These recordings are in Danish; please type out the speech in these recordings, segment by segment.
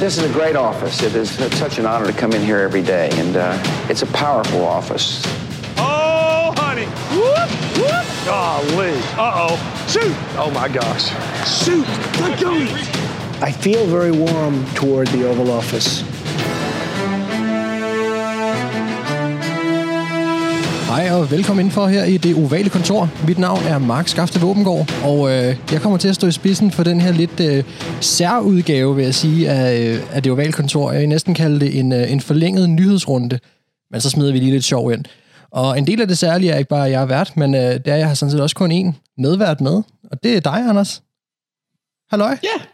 This is a great office. It is such an honor to come in here every day, and uh, it's a powerful office. Oh, honey. Whoop, whoop. Golly. Uh-oh. Shoot. Oh, my gosh. Shoot. Let go. I feel very warm toward the Oval Office. Hej og velkommen indenfor her i det ovale kontor. Mit navn er Mark Skafte Våbengård, og øh, jeg kommer til at stå i spidsen for den her lidt øh, særudgave, vil jeg sige, af, øh, af det ovale kontor. Jeg vil næsten kalde det en, øh, en forlænget nyhedsrunde, men så smider vi lige lidt sjov ind. Og en del af det særlige er ikke bare, at jeg er vært, men øh, det er, jeg har sådan set også kun én medvært med, og det er dig, Anders. Halløj. Ja. Yeah.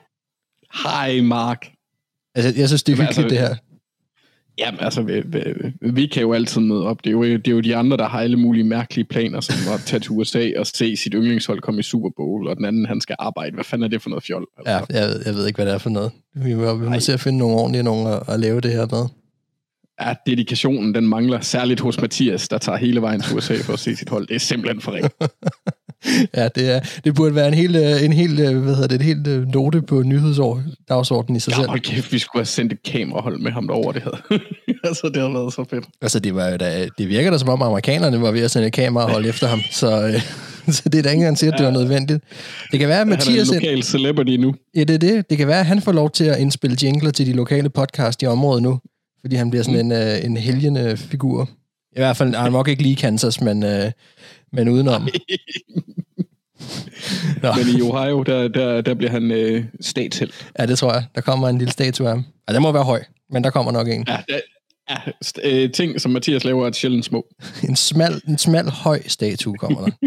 Hej, Mark. Altså, jeg synes, det er Jamen, hyggeligt, altså, det her. Jamen, altså, vi, vi, vi kan jo altid møde op. Det er, jo, det er jo de andre, der har alle mulige mærkelige planer, som at tage til USA og se sit yndlingshold komme i Super Bowl, og den anden, han skal arbejde. Hvad fanden er det for noget fjol? Altså, Ja, jeg, ved- jeg ved ikke, hvad det er for noget. Vi må, vi må se at finde nogle ordentlige nogen at, at lave det her med. ja, dedikationen, den mangler særligt hos Mathias, der tager hele vejen til USA for at se sit hold. Det er simpelthen for ringe. Ja, det, er, det burde være en helt, øh, en helt, øh, hvad hedder det, et helt øh, note på nyhedsdagsordenen i sig Ja, selv. hold kæft, vi skulle have sendt et kamerahold med ham derover. Det havde, altså, det havde været så fedt. Altså, det, var da, det virker da som om, amerikanerne var ved at sende et kamera og holde efter ham, så, øh, så det er da ikke engang til, at det var nødvendigt. Det kan være, at Han er Mathias... en lokal celebrity nu. Ja, det er det. Det kan være, at han får lov til at indspille jingler til de lokale podcast i området nu, fordi han bliver sådan Mm. en, en helgende figur. I hvert fald, han nok ikke lige Kansas, men, øh, men udenom. Nå. Men i Ohio, der, der, der bliver han øh, statshelt. Ja, det tror jeg. Der kommer en lille statue af ham. Ja, den må være høj, men der kommer nok en. Ja, der, ja øh, ting, som Mathias laver, er et sjældent små. En smal, en smal høj statue kommer der.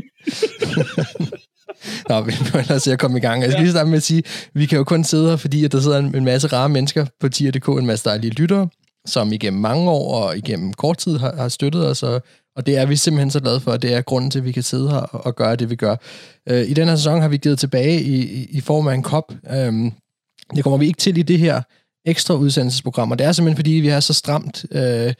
Nå, vi må ellers se at komme i gang. Jeg skal lige starte med at sige, vi kan jo kun sidde her, fordi at der sidder en, en masse rare mennesker på tier.dk, en masse dejlige lyttere, som igennem mange år og igennem kort tid har, har støttet os, og, og det er vi simpelthen så glade for, og det er grunden til, at vi kan sidde her og, og gøre det, vi gør. Øh, I den her sæson har vi givet tilbage i, i, i form af en kop. Øhm, det kommer vi ikke til i det her ekstra udsendelsesprogram, og det er simpelthen, fordi vi har så stramt øh,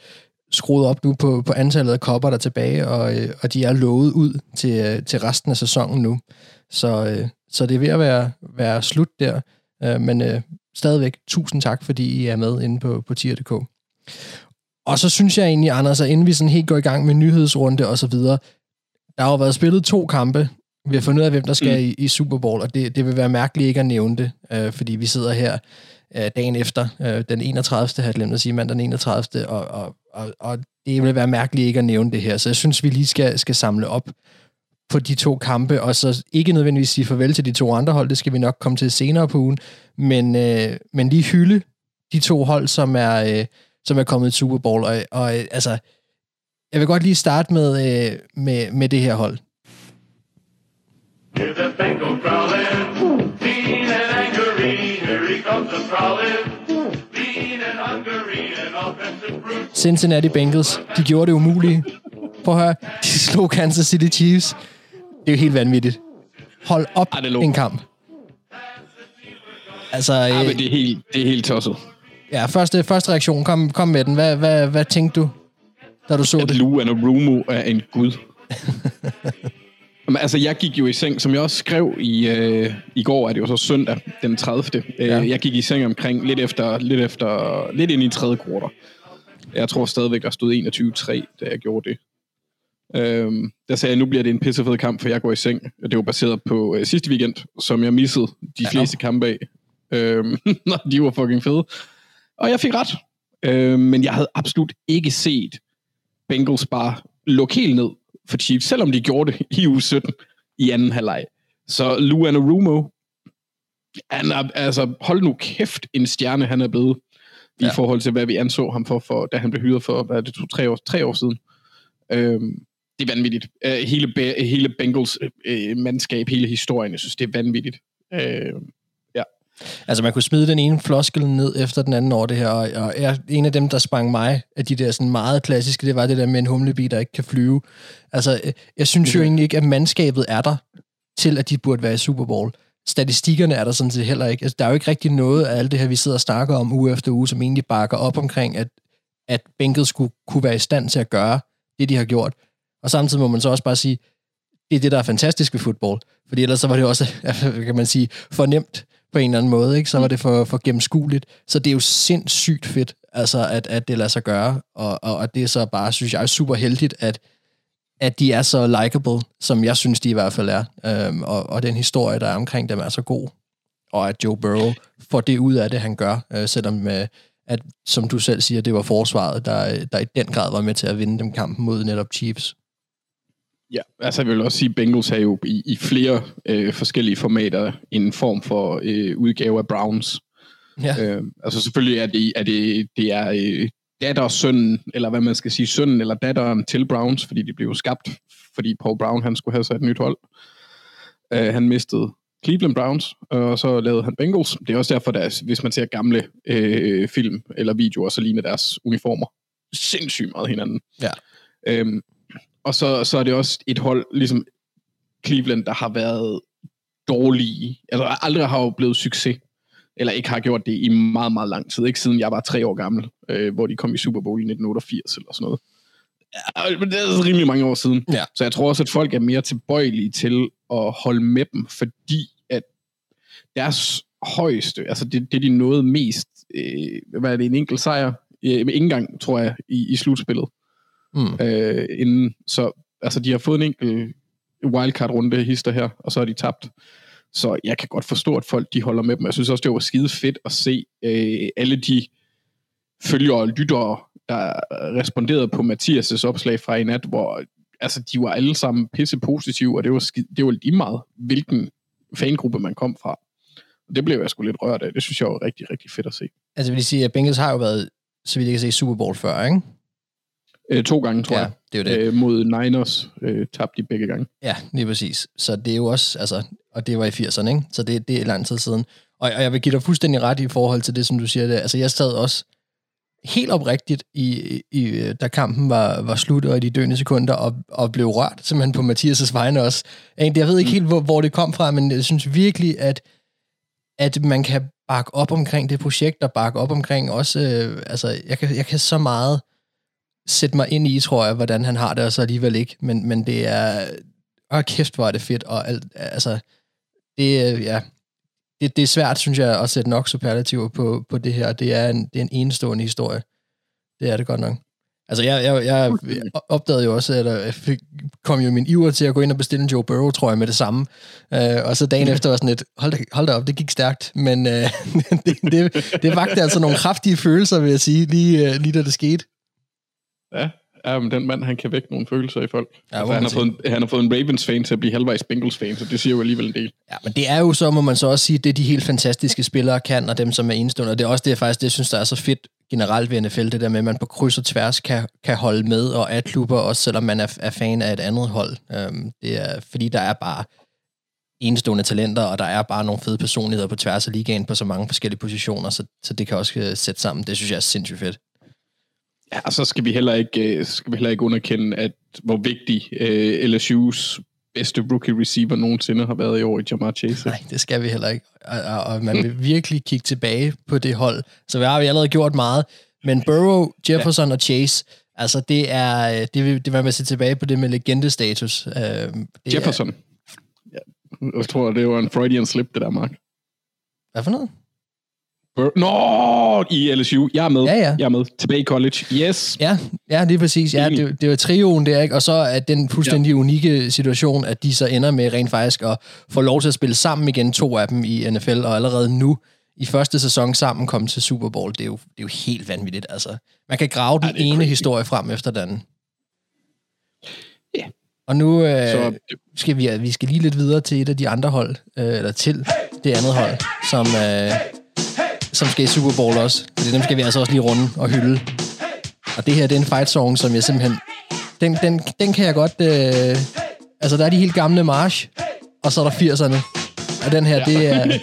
skruet op nu på, på antallet af kopper, der er tilbage, og, øh, og de er lovet ud til, øh, til resten af sæsonen nu. Så, øh, så det er ved at være, være slut der, øh, men øh, stadigvæk tusind tak, fordi I er med inde på, på tier.dk. Og så synes jeg egentlig, Anders, at inden vi sådan helt går i gang med nyhedsrunde og så videre, der har jo været spillet to kampe. Vi har fundet ud af, hvem der skal mm. i, i Super Bowl, og det, det vil være mærkeligt ikke at nævne det, øh, fordi vi sidder her øh, dagen efter, øh, den 31. har jeg glemt at sige, mandag den 31. Og, og, og, og det vil være mærkeligt ikke at nævne det her, så jeg synes, vi lige skal, skal samle op på de to kampe, og så ikke nødvendigvis sige farvel til de to andre hold, det skal vi nok komme til senere på ugen, men, øh, men lige hylde de to hold, som er, øh, som er kommet i Super Bowl, og, og altså, jeg vil godt lige starte med, øh, med, med det her hold. Hear the Bengal growling, lean and angry. Here he comes a prowling, lean and hungry, an offensive brute. Cincinnati Bengals, de gjorde det umulige. Prøv at høre, de slog Kansas City Chiefs. Det er jo helt vanvittigt. Hold op Ej, en kamp. Altså, øh, men det er helt, det er helt tosset. Ja, første, første reaktion, kom, kom med den. Hvad, hvad, hvad tænkte du, da du så At det? Lou Anarumo er en gud. Altså, jeg gik jo i seng, som jeg også skrev i, øh, i går, er det jo så søndag, den 30. Ja. Ja. Jeg gik i seng omkring lidt efter, lidt efter, lidt ind i tredje kvartal. Jeg tror stadigvæk, der stod 21-3, da jeg gjorde det. Øhm, der sagde jeg, nu bliver det en pissefed kamp, for jeg går i seng. Og det var baseret på øh, sidste weekend, som jeg missede de Ja. fleste kampe af. Øhm, de var fucking fede. Og jeg fik ret. Øhm, men jeg havde absolut ikke set Bengals bare lukke helt ned for Chiefs, selvom de gjorde det i uge 17 i anden halvleg. Så Lou Anarumo, han er, altså, hold nu kæft, en stjerne han er blevet, i Ja. forhold til, hvad vi anså ham for, for da han blev hyret for, hvad er det, to, tre, år, tre år siden. Øhm, det er vanvittigt. Øh, hele, hele Bengals øh, mandskab, hele historien, jeg synes, det er vanvittigt. Øh, Altså, man kunne smide den ene floskel ned efter den anden over det her, og, og jeg, en af dem, der sprang mig af de der sådan meget klassiske, det var det der med en humlebi, der ikke kan flyve. Altså, øh, jeg synes jo egentlig ikke, at mandskabet er der til, at de burde være i Super Bowl. Statistikkerne er der sådan set heller ikke. Altså, der er jo ikke rigtig noget af alt det her, vi sidder og snakker om uge efter uge, som egentlig bakker op omkring, at, at Bengals skulle kunne være i stand til at gøre det, de har gjort. Og samtidig må man så også bare sige, det er det, der er fantastisk ved fodbold. Fordi ellers så var det også, kan man sige, for nemt på en eller anden måde, ikke? så var det for, for gennemskueligt. Så det er jo sindssygt fedt, altså, at, at det lader sig gøre, og, og, og det er så bare, synes jeg, er super heldigt, at, at de er så likable, som jeg synes, de i hvert fald er. Øhm, og, og den historie, der er omkring dem, er så god. Og at Joe Burrow får det ud af det, han gør, øh, selvom, øh, at, som du selv siger, det var forsvaret, der, der i den grad var med til at vinde dem kampen mod netop Chiefs. Ja, altså jeg vil også sige, at Bengals har jo i, i flere øh, forskellige formater en form for øh, udgave af Browns. Ja. Øh, altså selvfølgelig er det, er det, det er øh, datter sønnen, eller hvad man skal sige, sønnen eller datteren til Browns, fordi de blev jo skabt, fordi Paul Brown han skulle have sig et nyt hold. Øh, han mistede Cleveland Browns, og så lavede han Bengals. Det er også derfor, at hvis man ser gamle øh, film eller videoer, så ligner deres uniformer sindssygt meget hinanden. Ja. Øhm, og så, så er det også et hold, ligesom Cleveland, der har været dårlige, altså aldrig har jo blevet succes, eller ikke har gjort det i meget, meget lang tid, ikke siden jeg var tre år gammel, øh, hvor de kom i Super Bowl i 1988 eller sådan noget. Ja, men det er rimelig mange år siden. Ja. Så jeg tror også, at folk er mere tilbøjelige til at holde med dem, fordi at deres højeste, altså det, det de nåede mest, øh, hvad er det, en enkelt sejr, øh, ikke engang, tror jeg, i, i slutspillet. Mm. Øh, inden, så altså, de har fået en enkelt wildcard-runde hister her, og så har de tabt. Så jeg kan godt forstå, at folk de holder med dem. Jeg synes også, det var skide fedt at se øh, alle de følgere og lyttere, der responderede på Mathias' opslag fra i nat, hvor altså, de var alle sammen pisse positive, og det var, skide, det var lige meget, hvilken fangruppe man kom fra. Og det blev jeg sgu lidt rørt af. Det synes jeg var rigtig, rigtig fedt at se. Altså vil jeg sige, at Bengals har jo været, så vidt jeg kan se, Super Bowl før, ikke? Øh, to gange, tror Ja, jeg. det er jo det. Øh, mod Niners øh, tabte de begge gange. Ja, lige præcis. Så det er jo også, altså, og det var i 80'erne, ikke? Så det, det er lang tid siden. Og, og jeg vil give dig fuldstændig ret i forhold til det, som du siger. Det. Altså, jeg sad også helt oprigtigt, i, i, da kampen var, var slut, og i de døende sekunder, og, og blev rørt simpelthen på Mathias' vegne også. Jeg ved ikke helt, hvor, hvor det kom fra, men jeg synes virkelig, at, at man kan bakke op omkring det projekt, og bakke op omkring også, øh, altså, jeg kan, jeg kan så meget sætte mig ind i, tror jeg, hvordan han har det, og så alligevel ikke. Men, men det er... Åh, kæft, hvor er det fedt. Og alt, altså, det, øh, ja, det, det er svært, synes jeg, at sætte nok superlativer på, på det her. Det er, en, det er en enestående historie. Det er det godt nok. Altså, jeg, jeg, jeg opdagede jo også, at jeg fik, kom jo min iver til at gå ind og bestille en Joe Burrow, tror jeg, med det samme. Uh, og så dagen efter var sådan lidt, hold da, hold da op, det gik stærkt. Men uh, det, det, det vagte altså nogle kraftige følelser, vil jeg sige, lige, uh, lige da det skete. Ja, ja men den mand, han kan vække nogle følelser i folk. Ja, altså, han, har fået en, han har fået en Ravens-fan til at blive halvvejs Bengals-fan, så det siger jo alligevel en del. Ja, men det er jo så, må man så også sige, det de helt fantastiske spillere kan, og dem, som er enestående. Og det er også det, jeg faktisk det, synes, der er så fedt generelt ved NFL, det der med, at man på kryds og tværs kan, kan holde med, og af klubber, også selvom man er, er fan af et andet hold. Um, det er, fordi der er bare enestående talenter, og der er bare nogle fede personligheder på tværs af ligaen på så mange forskellige positioner, så, så det kan også uh, sætte sammen. Det synes jeg er sindssygt fedt. Ja, og så skal vi heller ikke, øh, skal vi heller ikke underkende, at hvor vigtig øh, LSU's bedste rookie receiver nogensinde har været i år i Jamar Chase. Nej, det skal vi heller ikke. Og, og, og man vil virkelig kigge tilbage på det hold. Så vi har vi allerede gjort meget. Men Burrow, Jefferson ja. og Chase, altså det er, det vil, det vil man se tilbage på det med legendestatus. Øh, det Jefferson. Ja, jeg tror, det var en Freudian slip, det der, Mark. Er, hvad for noget? Nå, i LSU. Jeg er med. Ja, ja. Jeg er med. Tilbage i college. Yes. Ja, ja lige præcis. Ja, det, det var trioen der, ikke? Og så er den fuldstændig ja. unikke situation, at de så ender med rent faktisk at få lov til at spille sammen igen, to af dem i NFL, og allerede nu i første sæson sammen komme til Super Bowl. Det er jo, det er jo helt vanvittigt, altså. Man kan grave den er ene crazy. historie frem efter den anden. Ja. Og nu øh, Så- skal vi, vi skal lige lidt videre til et af de andre hold, øh, eller til det andet hold, som, øh, som skal i Super Bowl også. Fordi dem skal vi altså også lige runde og hylde. Og det her, det er en fight song, som jeg simpelthen... Den, den, den kan jeg godt... Øh, altså, der er de helt gamle March, og så er der 80'erne. Og den her, ja. det er... Det,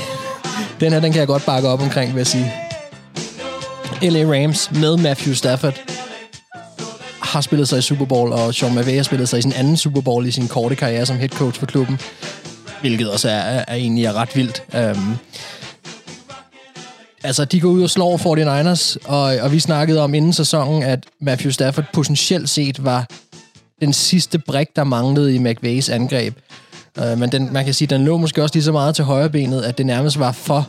den her, den kan jeg godt bakke op omkring, vil jeg sige. LA Rams med Matthew Stafford har spillet sig i Super Bowl, og Sean McVay har spillet sig i sin anden Super Bowl i sin korte karriere som head coach for klubben. Hvilket også er, er, er egentlig er ret vildt. Um, altså, de går ud og slår 49ers, og, og vi snakkede om inden sæsonen, at Matthew Stafford potentielt set var den sidste brik, der manglede i McVays angreb. Uh, men den, man kan sige, den lå måske også lige så meget til højre benet, at det nærmest var for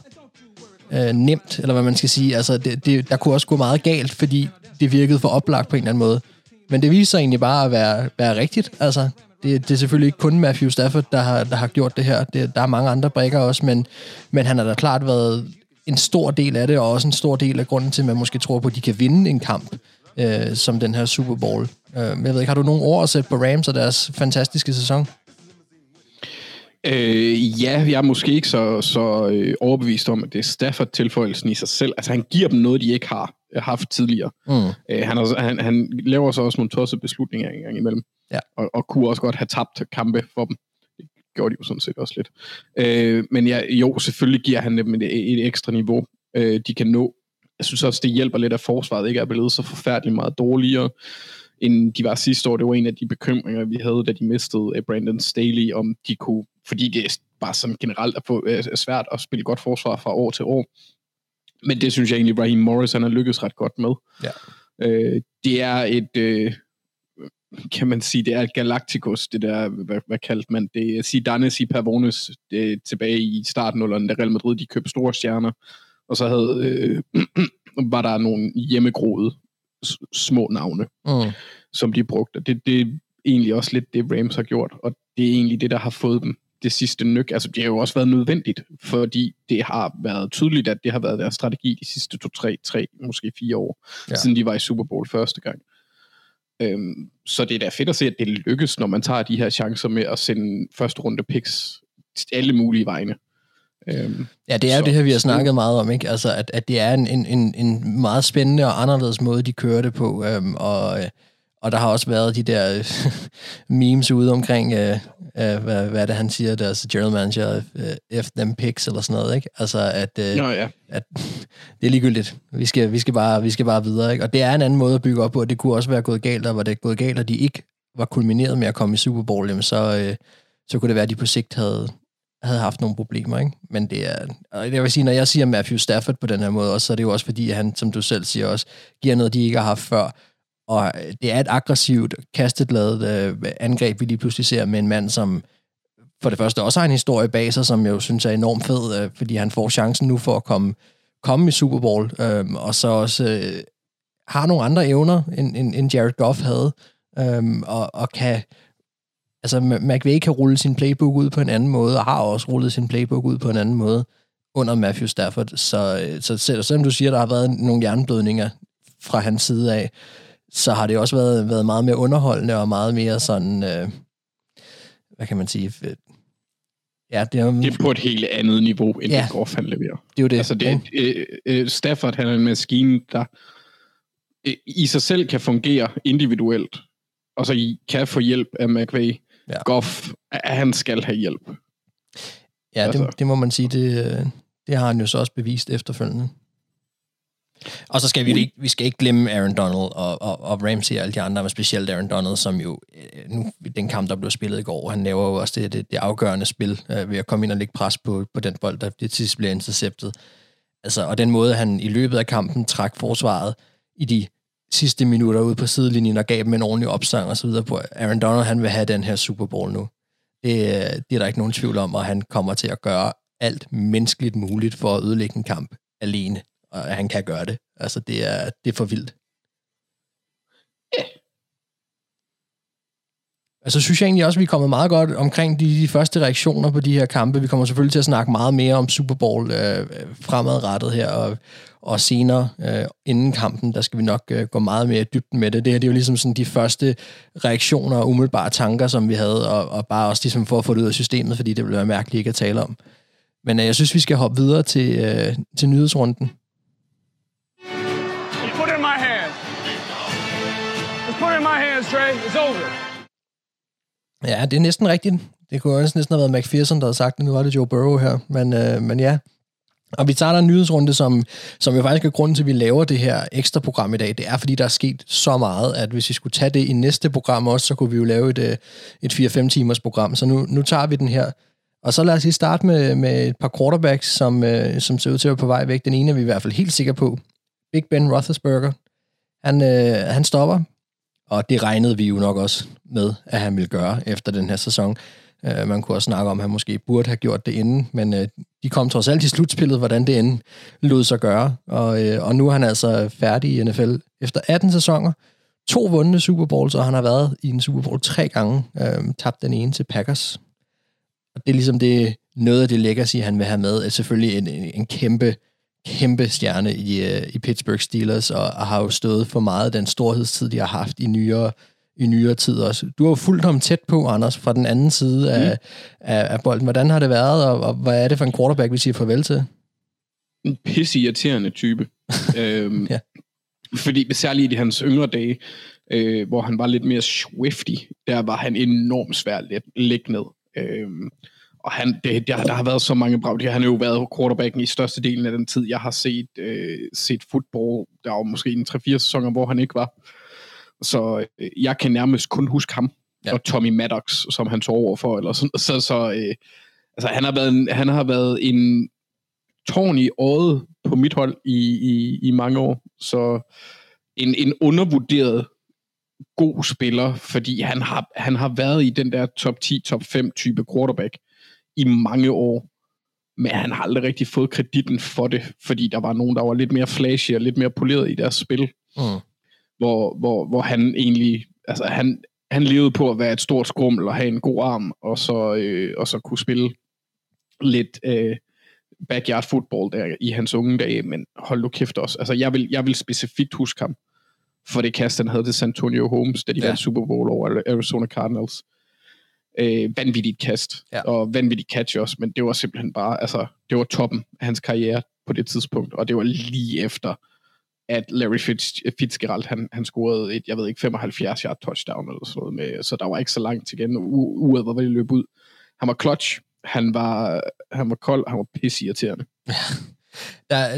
uh, nemt, eller hvad man skal sige. Altså, det, det, der kunne også gå meget galt, fordi det virkede for oplagt på en eller anden måde. Men det viser sig egentlig bare at være, være rigtigt. Altså, det, det er selvfølgelig ikke kun Matthew Stafford, der har, der har gjort det her. Det, der er mange andre brækker også, men, men han har da klart været en stor del af det, og også en stor del af grunden til, at man måske tror på, at de kan vinde en kamp, øh, som den her Super Bowl. Øh, jeg ved ikke, har du nogle ord at sætte på Rams og deres fantastiske sæson? Øh, ja, jeg er måske ikke så, så øh, overbevist om, at det er Stafford-tilføjelsen i sig selv. Altså, han giver dem noget, de ikke har haft tidligere. Mm. Øh, han, han, han laver så også nogle tossede beslutninger en gang imellem. Ja. Og, og kunne også godt have tabt kampe for dem. Det gjorde de jo sådan set også lidt. Øh, men ja, jo, selvfølgelig giver han dem et, et ekstra niveau, øh, de kan nå. Jeg synes også, det hjælper lidt, at forsvaret ikke er blevet så forfærdeligt meget dårligere end de var sidste år. Det var en af de bekymringer, vi havde, da de mistede øh, Brandon Staley, om de kunne, fordi det er bare sådan generelt få, er svært at spille godt forsvar fra år til år. Men det synes jeg egentlig, Raheem Morris han har lykkes ret godt med. Ja. Øh, det er et, øh, kan man sige, det er et Galacticos, det der, hvad, hvad kaldte man det, Zidane i Pavones det, tilbage i starten, eller da Real Madrid, de købte store stjerner, og så havde, øh, var der nogle hjemmegroede små navne, Mm. som de brugte. Det, det er egentlig også lidt det, Rams har gjort, og det er egentlig det, der har fået dem det sidste nyk. Altså, det har jo også været nødvendigt, fordi det har været tydeligt, at det har været deres strategi de sidste to, tre, tre måske fire år, Ja. ja. siden de var i Super Bowl første gang. Øhm, så det er da fedt at se, at det lykkes, når man tager de her chancer med at sende første runde picks til alle mulige vegne. Øhm, Ja, det er jo Så- det her, vi har snakket meget om, ikke? Altså, at, at det er en, en, en, en meget spændende og anderledes måde, de kører det på. Øhm, og, øh, og der har også været de der øh, memes ude omkring, øh, øh, hvad, hvad er det, han siger, deres general manager, øh, F them picks eller sådan noget, ikke? Altså, at, øh, Nå ja, at det er ligegyldigt. Vi skal, vi, skal bare, vi skal bare videre, ikke? Og det er en anden måde at bygge op på, og det kunne også være gået galt, og var det gået galt, og de ikke var kulmineret med at komme i Super Bowl, jamen så, øh, så kunne det være, at de på sigt havde, havde haft nogle problemer, ikke? Men det er, jeg vil sige, når jeg siger Matthew Stafford på den her måde, også, så er det jo også fordi, at han, som du selv siger også, giver noget, de ikke har haft før, og øh, det er et aggressivt, kastetladet øh, angreb, vi lige pludselig ser med en mand, som for det første også har en historie bag sig, som jeg jo synes er enormt fed, øh, fordi han får chancen nu for at komme, komme i Super Bowl, øh, og så også øh, har nogle andre evner, end, end, end Jared Goff havde, øh, og, og kan altså McVay kan rulle sin playbook ud på en anden måde, og har også rullet sin playbook ud på en anden måde under Matthew Stafford. Så, øh, så selv, selvom du siger, at der har været nogle jernblødninger fra hans side af, så har det også været, været meget mere underholdende og meget mere sådan, øh, hvad kan man sige, øh, ja, det er, det er på et helt andet niveau, end Ja. det Goff han leverer. det er jo det. Altså det, øh, øh, Stafford han er en maskine, der øh, i sig selv kan fungere individuelt, og så i- kan få hjælp af McVay. Ja. Goff, han skal have hjælp. Ja, det, Altså. det må man sige, det, øh, det har han jo så også bevist efterfølgende. Og så skal vi, ikke, vi skal ikke glemme Aaron Donald og, og, og Ramsey og alle de andre, men specielt Aaron Donald, som jo, øh, nu, den kamp, der blev spillet i går, han laver jo også det, det, det afgørende spil øh, ved at komme ind og lægge pres på, på den bold, der det til sidst bliver interceptet. Altså, og den måde, han i løbet af kampen trak forsvaret i de sidste minutter ud på sidelinjen og gav dem en ordentlig opsang og så videre på. Aaron Donald, han vil have den her Super Bowl nu. Det, det er der ikke nogen tvivl om, og han kommer til at gøre alt menneskeligt muligt for at ødelægge en kamp alene. Og han kan gøre det. Altså, det er, det er for vildt. Altså, synes jeg egentlig også, at vi er kommet meget godt omkring de, de første reaktioner på de her kampe. Vi kommer selvfølgelig til at snakke meget mere om Super Bowl øh, fremadrettet her, og, og senere øh, inden kampen, der skal vi nok øh, gå meget mere i dybden med det. Det her det er jo ligesom sådan de første reaktioner og umiddelbare tanker, som vi havde, og, og bare også ligesom for at få det ud af systemet, fordi det ville være mærkeligt ikke at tale om. Men øh, jeg synes, vi skal hoppe videre til, øh, til nyhedsrunden. Trey. It's over. Ja, det er næsten rigtigt. Det kunne også næsten have været McPherson, der havde sagt det. Nu var det Joe Burrow her. Men, øh, men ja. Og vi tager der en nyhedsrunde, som, som jo faktisk er grunden til, at vi laver det her ekstra program i dag. Det er, fordi der er sket så meget, at hvis vi skulle tage det i næste program også, så kunne vi jo lave et, øh, et 4-5 timers program. Så nu, nu tager vi den her. Og så lad os lige starte med, med et par quarterbacks, som, øh, som ser ud til at være på vej væk. Den ene er vi i hvert fald helt sikre på. Big Ben Roethlisberger. Han, øh, han stopper og det regnede vi jo nok også med, at han ville gøre efter den her sæson. Uh, man kunne også snakke om, at han måske burde have gjort det inden, men uh, de kom trods alt i slutspillet, hvordan det end lod sig gøre. Og, uh, og nu er han altså færdig i NFL efter 18 sæsoner, to vundne Super Bowls, og han har været i en Super Bowl tre gange, øh, tabt den ene til Packers. Og det er ligesom det, noget af det legacy, han vil have med, er selvfølgelig en, en, en kæmpe kæmpe stjerne i, uh, i Pittsburgh Steelers, og, og har jo stået for meget af den storhedstid, de har haft i nyere, i nyere tid også. Du har jo fulgt ham tæt på, Anders, fra den anden side af, mm. af, af bolden. Hvordan har det været, og, og hvad er det for en quarterback, vi siger farvel til? En pisse irriterende type. øhm, Ja. Fordi særligt i hans yngre dage, øh, hvor han var lidt mere swifty, der var han enormt svær at lægge ned. Øhm, og han, det, der, der har været så mange brag. Han har jo været quarterbacken i størstedelen af den tid, jeg har set, øh, set football. Der var måske en 3-4 sæsoner, hvor han ikke var. Så øh, jeg kan nærmest kun huske ham. Ja. Og Tommy Maddox, som han tog over for. Eller sådan. Så, så øh, altså, han, har været en, han har været en tårn i øjet på mit hold i, i, i mange år. Så en, en undervurderet god spiller, fordi han har, han har været i den der top 10, top 5 type quarterback i mange år. Men han har aldrig rigtig fået kreditten for det, fordi der var nogen, der var lidt mere flashy og lidt mere poleret i deres spil, Mm. hvor, hvor, hvor han egentlig, altså han, han levede på at være et stort skrummel og have en god arm, og så, øh, og så kunne spille lidt øh, backyard football der i hans unge dage, men hold nu kæft også. Altså jeg vil, jeg vil specifikt huske ham for det kast, han havde til San Antonio Holmes, da de Ja. ja. vandt Super Bowl over Arizona Cardinals. Øh, vanvittigt kast, Ja. og vanvittigt catch også, men det var simpelthen bare, altså, det var toppen af hans karriere på det tidspunkt, og det var lige efter, at Larry Fitz, Fitzgerald, han, han scorede et, jeg ved ikke, 75 yard touchdown eller sådan noget med, så der var ikke så langt igen, U- uret var ved at løbe ud. Han var clutch, han var, han var kold, han var pissirriterende. Der,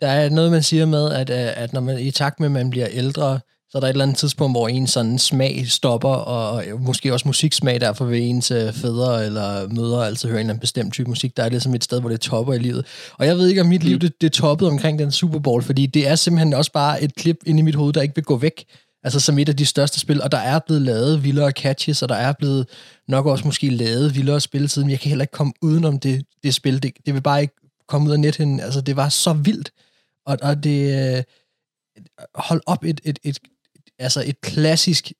der er noget, man siger med, at, øh, at når man i takt med, at man bliver ældre, så er der et eller andet tidspunkt, hvor en sådan smag stopper, og måske også musiksmag, derfor vil ens øh, fædre eller mødre altid høre en eller anden bestemt type musik. Der er ligesom et sted, hvor det topper i livet. Og jeg ved ikke, om mit liv det, det toppede omkring den Super Bowl, fordi det er simpelthen også bare et klip ind i mit hoved, der ikke vil gå væk. Altså som et af de største spil, og der er blevet lavet vildere catches, og der er blevet nok også måske lavet vildere spilletid, men jeg kan heller ikke komme udenom det, det spil. Det, det vil bare ikke komme ud af nethinden. Altså det var så vildt. Og, og det... Øh, hold op et, et, et, altså et klassisk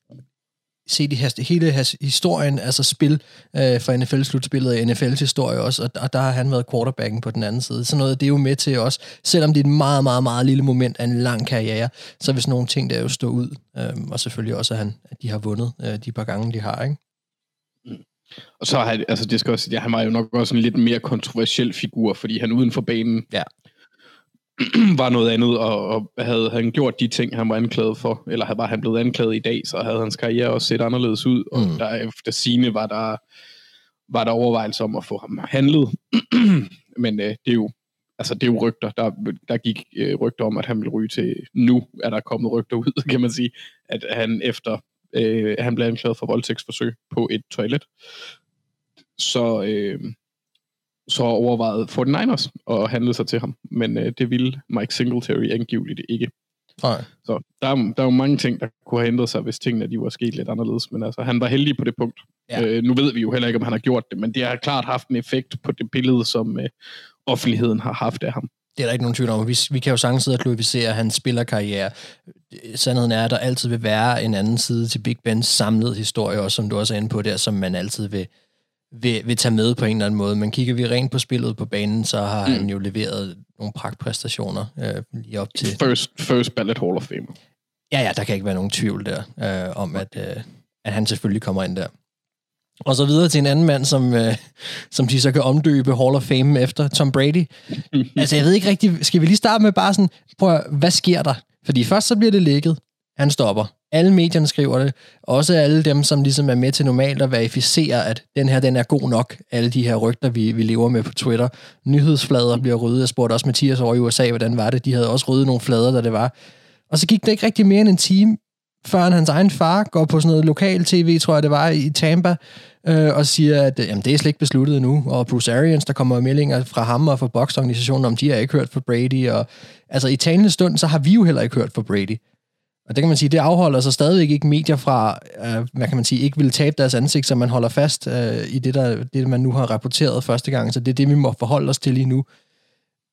set i hele historien, altså spil øh, for NFL-slutspillet og NFL's historie også, og, og der har han været quarterbacken på den anden side. Så noget, det er jo med til også, selvom det er et meget, meget, meget lille moment af en lang karriere, så hvis nogle ting der jo stå ud, øh, og selvfølgelig også, at, han, at de har vundet øh, de par gange, de har, ikke? Og så har han, altså det skal også, ja, han var jo nok også en lidt mere kontroversiel figur, fordi han uden for banen Ja. var noget andet, og, og havde han gjort de ting, han var anklaget for, eller var han blevet anklaget i dag, så havde hans karriere også set anderledes ud, og Mm. der efter sine var der, var der overvejelser om at få ham handlet, men øh, det er jo altså det er jo rygter. Der, der gik øh, rygter om, at han ville ryge til nu, er der kommet rygter ud, kan man sige, at han efter øh, han blev anklaget for voldtægtsforsøg på et toilet, så, øh, så overvejede 49ers at handle sig til ham, men øh, det ville Mike Singletary angiveligt ikke. Nej. Så der er, der er jo mange ting, der kunne have ændret sig, hvis tingene de var sket lidt anderledes, men altså, han var heldig på det punkt. Ja. Ja. Øh, nu ved vi jo heller ikke, om han har gjort det, men det har klart haft en effekt på det billede, som øh, offentligheden har haft af ham. Det er der ikke nogen tvivl om. Vi, vi kan jo sagtens sidde og glorificere hans spillerkarriere. Sandheden er, at der altid vil være en anden side til Big Bens samlede historie, også som du også er inde på der, som man altid vil, vil, vil tage med på en eller anden måde. Men kigger vi rent på spillet på banen, så har mm. han jo leveret nogle pragtpræstationer øh, lige op til... First, first ballot Hall of Fame. Ja, ja, der kan ikke være nogen tvivl der, øh, om at, øh, at han selvfølgelig kommer ind der. Og så videre til en anden mand, som, øh, som de så kan omdøbe Hall of Fame efter, Tom Brady. altså, jeg ved ikke rigtigt, skal vi lige starte med bare sådan, prøv at, hvad sker der? Fordi først så bliver det lækket, han stopper. Alle medierne skriver det. Også alle dem, som ligesom er med til normalt at verificere, at den her, den er god nok. Alle de her rygter, vi, vi lever med på Twitter. Nyhedsflader bliver ryddet. Jeg spurgte også Mathias over i USA, hvordan var det. De havde også ryddet nogle flader, da det var. Og så gik det ikke rigtig mere end en time, før hans egen far går på sådan noget lokal tv, tror jeg det var, i Tampa, øh, og siger, at jamen, det er slet ikke besluttet endnu. Og Bruce Arians, der kommer meldinger fra ham og fra boksorganisationen, om de har ikke hørt fra Brady. Og, altså i talende stund, så har vi jo heller ikke hørt fra Brady. Og det kan man sige, det afholder sig stadigvæk ikke medier fra, øh, hvad kan man sige, ikke vil tabe deres ansigt, så man holder fast øh, i det, der, det, man nu har rapporteret første gang. Så det er det, vi må forholde os til lige nu.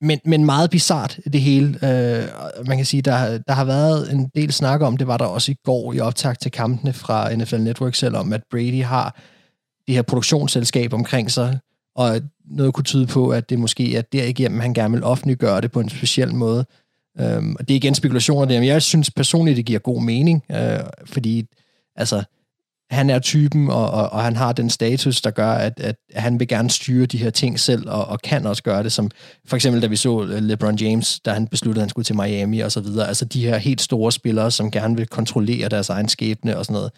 Men, men meget bizart det hele. Øh, man kan sige, der, der har været en del snak om, det var der også i går i optag til kampene fra NFL Network selv, om at Brady har det her produktionsselskab omkring sig, og noget kunne tyde på, at det måske er derigennem, han gerne vil offentliggøre det på en speciel måde. Øhm, og det er igen spekulationer der, men jeg synes personligt, det giver god mening, øh, fordi altså, han er typen, og, og, og han har den status, der gør, at, at han vil gerne styre de her ting selv, og, og kan også gøre det, som for eksempel da vi så øh, LeBron James, da han besluttede, at han skulle til Miami og så videre. Altså de her helt store spillere, som gerne vil kontrollere deres egen skæbne og sådan noget.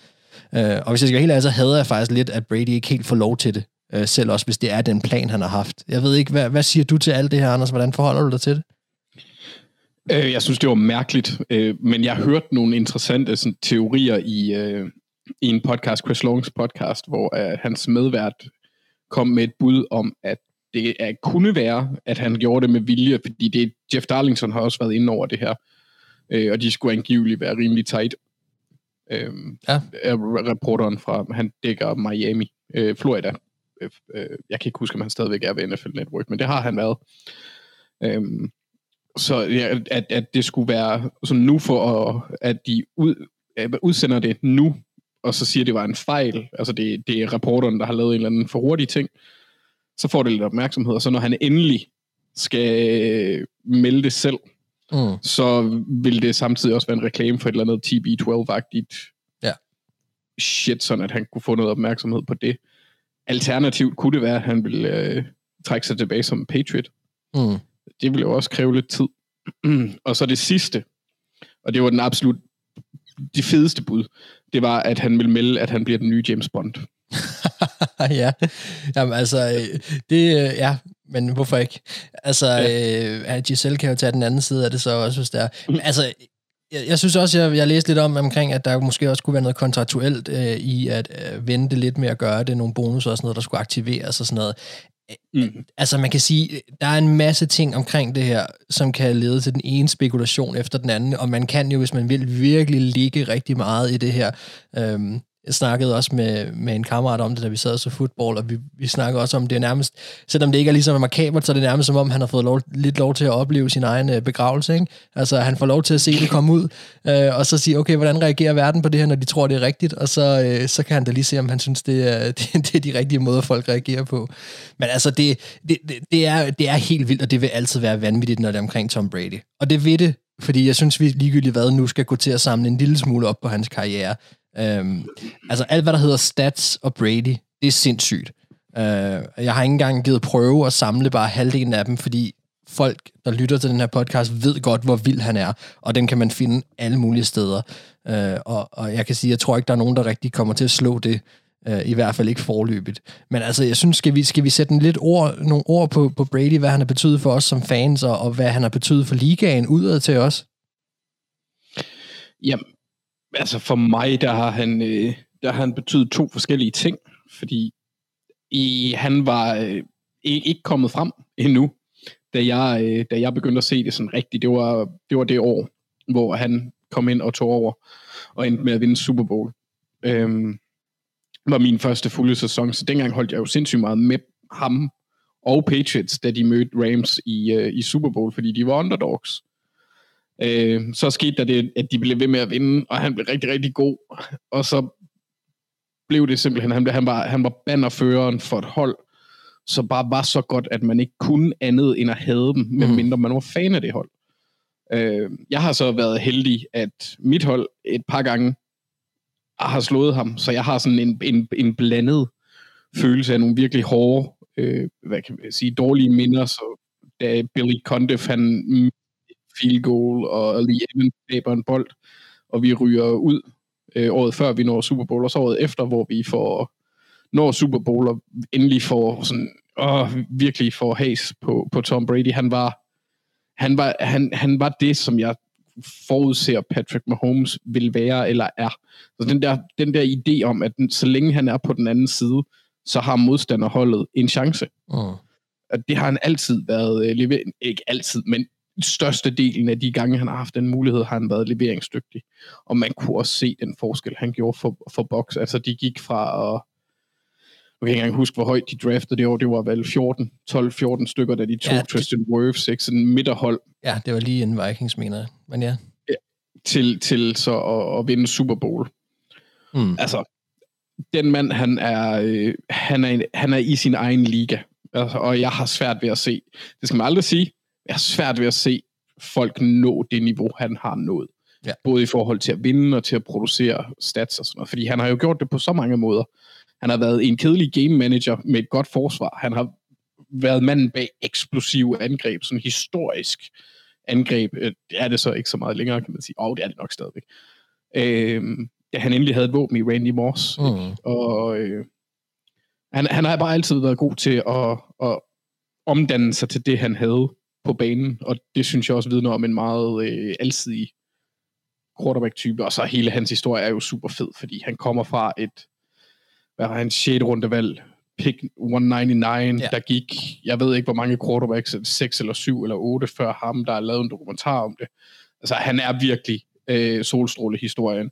Øh, og hvis jeg skal helt ærlig, så hader jeg faktisk lidt, at Brady ikke helt får lov til det, øh, selv også hvis det er den plan, han har haft. Jeg ved ikke, hvad, hvad siger du til alt det her, Anders? Hvordan forholder du dig til det? Øh, jeg synes, det var mærkeligt, øh, men jeg hørte nogle interessante sådan, teorier i, øh, i en podcast, Chris Longs podcast, hvor øh, hans medvært kom med et bud om, at det er, kunne være, at han gjorde det med vilje, fordi det, Jeff Darlington har også været inde over det her, øh, og de skulle angiveligt være rimelig tight. Øh, Ja. Reporteren fra, han dækker Miami, øh, Florida. Øh, øh, jeg kan ikke huske, om han stadigvæk er ved NFL Network, men det har han været. Øh, så ja, at, at det skulle være sådan nu for, at, at de ud, øh, udsender det nu, og så siger, at det var en fejl, altså det, det er reporteren, der har lavet en eller anden for hurtig ting, så får det lidt opmærksomhed, og så når han endelig skal melde det selv, Mm. så vil det samtidig også være en reklame for et eller andet TB12-agtigt Ja. shit, sådan at han kunne få noget opmærksomhed på det. Alternativt kunne det være, at han ville øh, trække sig tilbage som Patriot. Mm. Det ville jo også kræve lidt tid. og så det sidste, og det var den absolut det fedeste bud, det var, at han ville melde, at han bliver den nye James Bond. ja, Jamen, altså, øh, det, øh, ja, men hvorfor ikke? Altså, ja. øh, Giselle kan jo tage den anden side af det så også, hvis det er. Men, altså, jeg, jeg synes også, jeg, jeg læste lidt om omkring, at der måske også kunne være noget kontraktuelt øh, i at øh, vente lidt med at gøre det, nogle bonusser og sådan noget, der skulle aktiveres og sådan noget. Mm. Øh, øh, altså, man kan sige, øh, der er en masse ting omkring det her, som kan lede til den ene spekulation efter den anden, og man kan jo, hvis man vil, virkelig ligge rigtig meget i det her. Øhm, jeg snakkede også med, med en kammerat om det, da vi sad og så fodbold, og vi, vi snakkede også om, det er nærmest, selvom det ikke er ligesom markabelt, så er det nærmest som om, han har fået lov, lidt lov til at opleve sin egen øh, begravelse. Ikke? Altså, han får lov til at se det komme ud, øh, og så sige, okay, hvordan reagerer verden på det her, når de tror, det er rigtigt, og så, øh, så kan han da lige se, om han synes, det er, det, det er de rigtige måder, folk reagerer på. Men altså, det, det, det, det, er, det er helt vildt, og det vil altid være vanvittigt, når det er omkring Tom Brady. Og det ved det, fordi jeg synes, vi ligegyldigt hvad nu skal gå til at samle en lille smule op på hans karriere. Øhm, altså alt, hvad der hedder stats og Brady, det er sindssygt. Øh, jeg har ikke engang givet prøve at samle bare halvdelen af dem, fordi folk, der lytter til den her podcast, ved godt, hvor vild han er, og den kan man finde alle mulige steder. Øh, og, og jeg kan sige, jeg tror ikke, der er nogen, der rigtig kommer til at slå det, øh, i hvert fald ikke forløbigt. Men altså, jeg synes, skal vi, skal vi sætte en lidt ord, nogle ord på, på Brady, hvad han har betydet for os som fans, og, og hvad han har betydet for ligaen udad til os? Jamen, altså for mig, der har han, øh, der har han betydet to forskellige ting, fordi i, han var øh, ikke, kommet frem endnu, da jeg, øh, da jeg begyndte at se det sådan rigtigt. Det var, det var det år, hvor han kom ind og tog over og endte med at vinde Super Bowl. Øhm, var min første fulde sæson, så dengang holdt jeg jo sindssygt meget med ham og Patriots, da de mødte Rams i, øh, i Super Bowl, fordi de var underdogs. Øh, så skete der det, at de blev ved med at vinde, og han blev rigtig, rigtig god. Og så blev det simpelthen, han, han, var, han var bannerføreren for et hold, så bare var så godt, at man ikke kunne andet end at have dem, medmindre man var fan af det hold. Øh, jeg har så været heldig, at mit hold et par gange har slået ham, så jeg har sådan en, en, en blandet følelse af nogle virkelig hårde, øh, hvad kan man sige, dårlige minder, så da Billy Condiff, han field goal, og Lee Evans taber en bold, og vi ryger ud øh, året før vi når Super Bowl, og så året efter, hvor vi får når Super Bowl, og endelig får sådan, åh, virkelig får has på, på Tom Brady. Han var, han, var, han, han var det, som jeg forudser Patrick Mahomes vil være eller er. Så den der, den der idé om, at den, så længe han er på den anden side, så har modstanderholdet en chance. Mm. Og det har han altid været, øh, ikke altid, men største delen af de gange, han har haft den mulighed, har han været leveringsdygtig. Og man kunne også se den forskel, han gjorde for, for Box. Altså, de gik fra at jeg kan ikke engang huske, hvor højt de draftede det år. Det var vel 14, 12-14 stykker, da de tog Ja, ja, Tristan Wirfs, ikke? Sådan midterhold Ja, det var lige en Vikings, mener jeg. Men ja. til, til så at, at vinde Super Bowl. Mm. Altså, den mand, han er, øh, han er, han er i sin egen liga. Altså, og jeg har svært ved at se, det skal man aldrig sige, jeg har svært ved at se folk nå det niveau, han har nået. Ja. Både i forhold til at vinde og til at producere stats og sådan noget. Fordi han har jo gjort det på så mange måder. Han har været en kedelig game manager med et godt forsvar. Han har været manden bag eksplosive angreb, sådan historisk angreb. Øh, Det er det så ikke så meget længere, kan man sige. Åh, oh, det er det nok stadigvæk. Øhm, da han endelig havde et våben i Randy Moss. Mm. Og øh, han, han har bare altid været god til at, at omdanne sig til det, han havde på banen. Og det synes jeg også vidner om en meget øh, alsidig quarterback-type. Og så hele hans historie er jo super fed, fordi han kommer fra et, hvad har han, 6. rundevalg, pick 199, Ja. der gik, jeg ved ikke, hvor mange quarterbacks, 6 eller 7 eller 8 før ham, der har lavet en dokumentar om det. Altså, han er virkelig øh, solstråle-historien.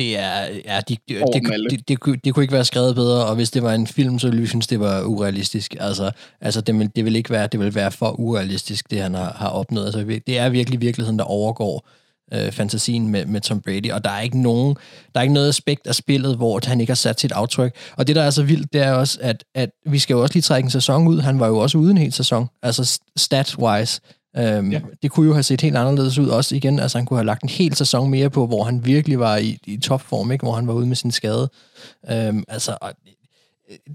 Det er, ja, de, de, det, det, det, det, kunne- det kunne ikke være skrevet bedre, og hvis det var en film, så ville vi synes, det var urealistisk. Altså, altså det, vil, det vil ikke være, det vil være for urealistisk, det han har, har opnået. Altså, det er virkelig virkeligheden, der overgår øh, fantasien med, med Tom Brady, og der er ikke nogen, der er ikke noget aspekt af spillet, hvor han ikke har sat sit aftryk. Og det, der er så vildt, det er også, at, at vi skal jo også lige trække en sæson ud. Han var jo også uden en hel sæson, altså stat-wise. Øhm, ja. Det kunne jo have set helt anderledes ud også igen. Altså han kunne have lagt en hel sæson mere på, hvor han virkelig var i, i topform, ikke? hvor han var ude med sin skade. Øhm, altså, og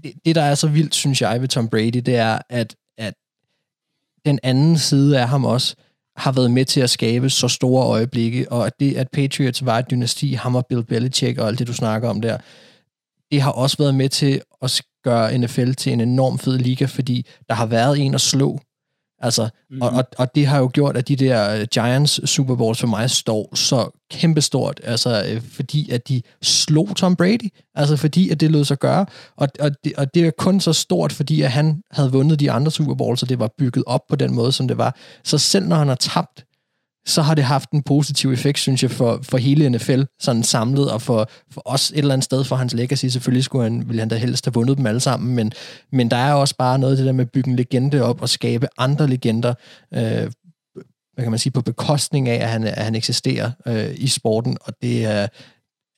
det, det, der er så vildt, synes jeg, ved Tom Brady, det er, at, at den anden side af ham også har været med til at skabe så store øjeblikke, og at det, at Patriots var et dynasti, ham og Bill Belichick og alt det, du snakker om der, det har også været med til at gøre NFL til en enorm fed liga, fordi der har været en at slå. Altså, mm. og, og, og det har jo gjort, at de der øh, Giants Super Bowls for mig står så kæmpestort, altså øh, fordi at de slog Tom Brady, altså fordi at det lød sig gøre, og, og, det, og det er kun så stort, fordi at han havde vundet de andre Super Bowls, så det var bygget op på den måde, som det var. Så selv når han har tabt, så har det haft en positiv effekt, synes jeg, for, for hele NFL, sådan samlet, og for, for os et eller andet sted for hans legacy. Selvfølgelig skulle han, ville han da helst have vundet dem alle sammen, men, men der er også bare noget af det der med at bygge en legende op og skabe andre legender, øh, hvad kan man sige, på bekostning af, at han, at han eksisterer øh, i sporten, og det er,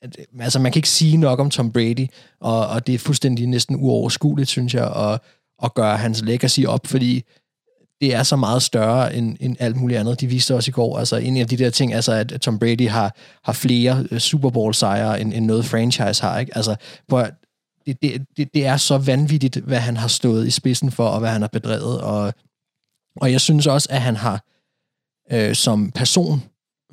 Øh, altså man kan ikke sige nok om Tom Brady, og, og det er fuldstændig næsten uoverskueligt, synes jeg, at, at gøre hans legacy op, fordi det er så meget større end, end alt muligt andet. De viste også i går, altså en af de der ting, altså at Tom Brady har, har flere øh, Super Bowl sejre, end, end noget franchise har, ikke? Altså, hvor det, det, det, det er så vanvittigt, hvad han har stået i spidsen for, og hvad han har bedrevet, og, og jeg synes også, at han har øh, som person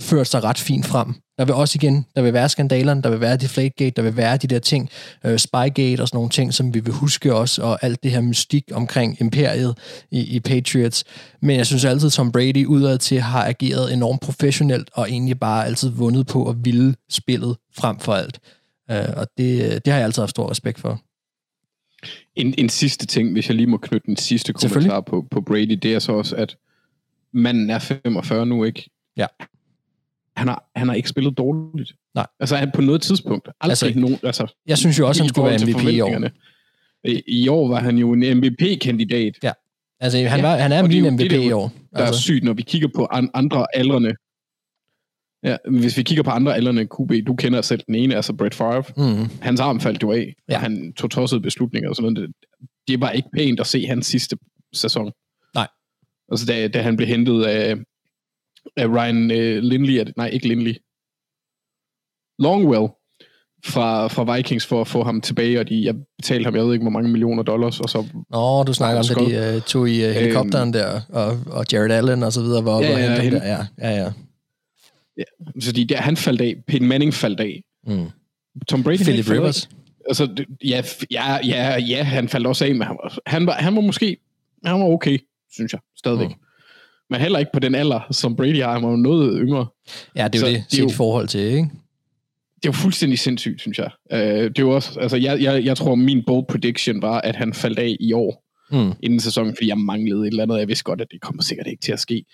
ført sig ret fint frem. Der vil også igen, der vil være skandalerne, der vil være Deflategate, der vil være de der ting, øh, Spygate og sådan nogle ting, som vi vil huske også, og alt det her mystik omkring imperiet i, i Patriots. Men jeg synes altid, Tom Brady udad til har ageret enormt professionelt, og egentlig bare altid vundet på at ville spillet frem for alt. Øh, og det, det har jeg altid haft stor respekt for. En, en sidste ting, hvis jeg lige må knytte en sidste kommentar på, på Brady, det er så også, at manden er 45 nu, ikke? Ja. Han har, han har ikke spillet dårligt. Nej. Altså han på noget tidspunkt. Aldrig Altså, nogen, altså, Jeg synes jo også, han skulle være MVP i år. I, I år var han jo en MVP-kandidat. Altså, han, Ja, var, han er og det er min jo MVP det, der i år. Der er Altså, sygt, når vi kigger på an, andre aldrende. Ja, hvis vi kigger på andre aldrende QB, du kender selv den ene, altså Brett Favre. mm, Hans arm faldt jo af, Ja. og han tog tossede beslutninger og sådan noget. Det, det var ikke pænt at se hans sidste sæson. Nej. Altså da, da han blev hentet af, af Ryan øh, Lindley, er det- nej ikke Lindley, Longwell fra, fra Vikings for at få ham tilbage, og de, jeg betalte ham, jeg ved ikke hvor mange millioner dollars, og så Nå, du snakker om, da Skål. de uh, tog i uh, helikopteren der, og, og Jared Allen og så videre var oppe Ja, og ja, hende. der. Ja, ja, ja. så de, der, han faldt af, Peyton Manning faldt af. Mm. Tom Brady Philip. Rivers. Altså, det- ja, ja, ja, ja, han faldt også af, han var, han var, han var måske, han var okay, synes jeg, stadigvæk. Mm. Men heller ikke på den alder, som Brady har. Han var jo noget yngre. Ja, det er Så jo det, det er set jo- i forhold til, ikke? Det er jo fuldstændig sindssygt, synes jeg. Uh, det er jo også, altså, jeg, jeg, jeg tror, min bold prediction var, at han faldt af i år, Mm. inden sæsonen, fordi jeg manglede et eller andet. Jeg vidste godt, at det kommer sikkert ikke til at ske.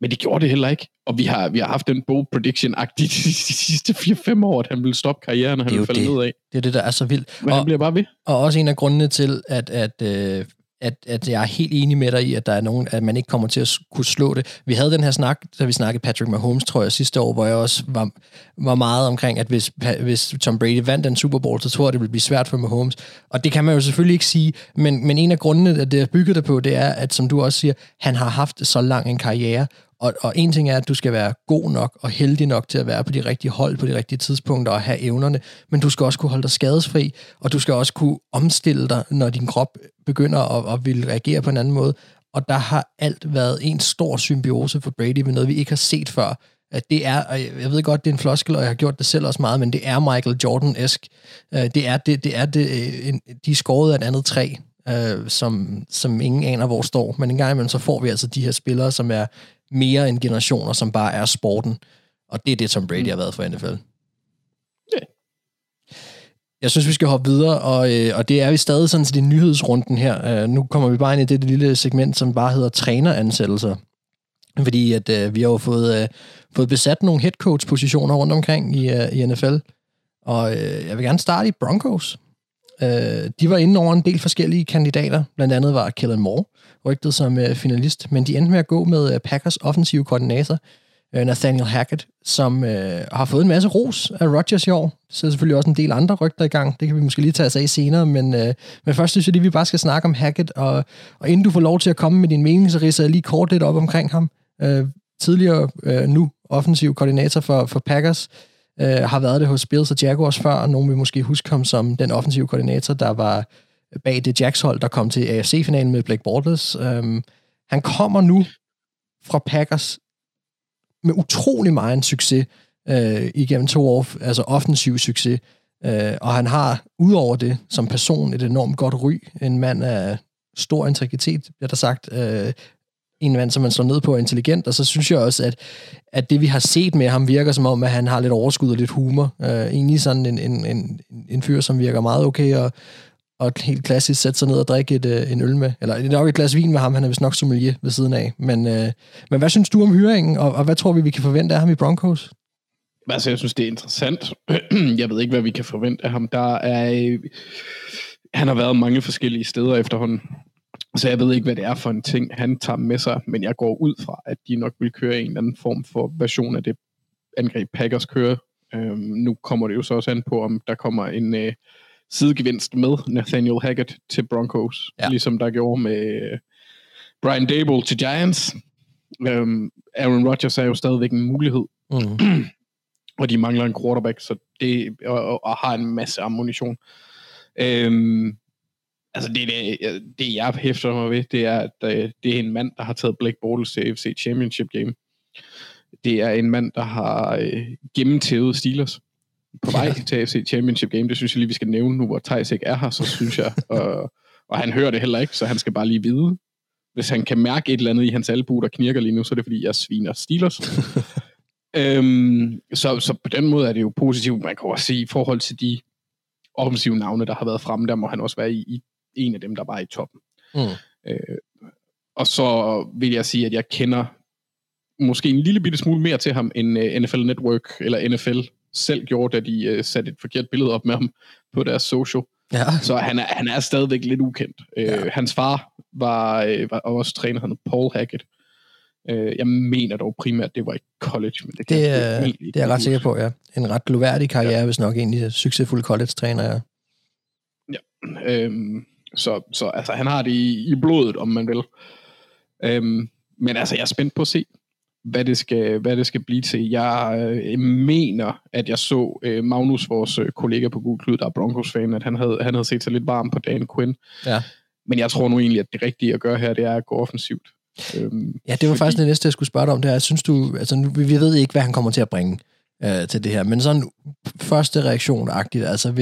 Men det gjorde det heller ikke. Og vi har, vi har haft en bold prediction-agtig de, de sidste 4-5 år, at han ville stoppe karrieren, og han ville falde det. nedad. Det er det, der er så vildt. Men han bliver bare ved. Og også en af grundene til, at, at, øh, at, at jeg er helt enig med dig i, at der er nogen, at man ikke kommer til at kunne slå det. Vi havde den her snak, da vi snakkede Patrick Mahomes, tror jeg, sidste år, hvor jeg også var, var meget omkring, at hvis, hvis Tom Brady vandt den Super Bowl, så tror jeg, det ville blive svært for Mahomes. Og det kan man jo selvfølgelig ikke sige, men, men en af grundene, at det er bygget der på, det er, at som du også siger, han har haft så lang en karriere, og, og en ting er, at du skal være god nok og heldig nok til at være på de rigtige hold på de rigtige tidspunkter og have evnerne, men du skal også kunne holde dig skadesfri, og du skal også kunne omstille dig, når din krop begynder at, at ville reagere på en anden måde. Og der har alt været en stor symbiose for Brady med noget, vi ikke har set før. At det er, og jeg ved godt, det er en floskel, og jeg har gjort det selv også meget, men det er Michael Jordan-esk. Øh, det er, det, det er det, øh, en- de er skåret af et andet træ, øh, som, som ingen aner, hvor står. Men en gang imellem, så får vi altså de her spillere, som er mere end generationer, som bare er sporten. Og det er det, som Brady har været for NFL. Ja. Jeg synes, vi skal hoppe videre, og, øh, og det er vi stadig sådan til det nyhedsrunden her. Øh, nu kommer vi bare ind i det lille segment, som bare hedder træneransættelser. Fordi at øh, vi har jo fået, øh, fået besat nogle head coach positioner rundt omkring i, øh, i NFL. Og øh, jeg vil gerne starte i Broncos. Øh, de var inde over en del forskellige kandidater. Blandt andet var Kellen Moore rygtet som øh, finalist, men de endte med at gå med øh, Packers offensive koordinator, øh, Nathaniel Hackett, som øh, har fået en masse ros af Rodgers i år. Så er selvfølgelig også en del andre rygter i gang. Det kan vi måske lige tage os af senere, men, øh, men først synes jeg lige, vi bare skal snakke om Hackett, og, og inden du får lov til at komme med din mening, så ridser jeg lige kort lidt op omkring ham. Øh, tidligere, øh, nu offensiv koordinator for, for Packers, øh, har været det hos Bills og Jaguars før, og nogen vil måske huske ham som den offensive koordinator, der var bag det Jacks-hold, der kom til AFC-finalen med Blake Bortles. Øhm, han kommer nu fra Packers med utrolig meget en succes øh, igennem to år, altså offensiv succes. Øh, og han har, udover det, som person et enormt godt ry. En mand af stor integritet, bliver der sagt. Øh, en mand, som man slår ned på, er intelligent, og så synes jeg også, at, at det, vi har set med ham, virker som om, at han har lidt overskud og lidt humor. Øh, egentlig sådan en, en, en, en fyr, som virker meget okay, og, og helt klassisk sætte sig ned og drikke et, øh, en øl med. Eller det er nok et glas vin med ham, han er vist nok sommelier ved siden af. Men, øh, men hvad synes du om hyringen, og, og hvad tror vi, vi kan forvente af ham i Broncos? Altså, jeg synes, det er interessant. jeg ved ikke, hvad vi kan forvente af ham. Der er... Øh, han har været mange forskellige steder efterhånden. Så jeg ved ikke, hvad det er for en ting, han tager med sig, men jeg går ud fra, at de nok vil køre en eller anden form for version af det angreb Packers kører. Øhm, nu kommer det jo så også an på, om der kommer en øh, sidegevinst med Nathaniel Hackett til Broncos, Ja. ligesom der gjorde med øh, Brian Dable til Giants. Øhm, Aaron Rodgers er jo stadigvæk en mulighed, Mm. og de mangler en quarterback, så det, og, og, og har en masse ammunition. Øhm, altså det, det, det, jeg hæfter mig ved, det er, at øh, det er en mand, der har taget Blake Bortles til AFC Championship Game. Det er en mand, der har øh, gennemtævet Steelers på vej til AFC Championship Game. Det synes jeg lige, vi skal nævne nu, hvor Thijs ikke er her, så synes jeg. og, og han hører det heller ikke, så han skal bare lige vide. Hvis han kan mærke et eller andet i hans albu, der knirker lige nu, så er det fordi, jeg sviner Steelers. øhm, så, så på den måde er det jo positivt. Man kan også sige, i forhold til de offensive navne, der har været fremme, der må han også være i, i en af dem, der var i toppen. Mm. Øh, og så vil jeg sige, at jeg kender måske en lille bitte smule mere til ham, end uh, NFL Network eller NFL selv gjorde, da de uh, satte et forkert billede op med ham på deres social. Ja. Så han er, han er stadigvæk lidt ukendt. Ja. Øh, hans far var, øh, var også træner, han Paul Hackett. Øh, jeg mener dog primært, det var i college, men det, Det, er, det er jeg ret sikker på, ja. En ret gloværdig karriere, ja. hvis nok egentlig succesfuld college-træner, ja. Øhm, så, så altså, han har det i, i blodet, om man vil. Øhm, men altså, jeg er spændt på at se, hvad det skal, hvad det skal blive til. Jeg øh, mener, at jeg så øh, Magnus, vores øh, kollega på Google Klud, der er Broncos-fan, at han havde, han havde set sig lidt varm på Dan Quinn. Ja. Men jeg tror nu egentlig, at det rigtige at gøre her, det er at gå offensivt. Øhm, Ja, det var faktisk det næste, jeg skulle spørge dig om. Det er, synes du, altså nu, vi ved ikke, hvad han kommer til at bringe øh, til det her, men sådan første reaktion-agtigt, altså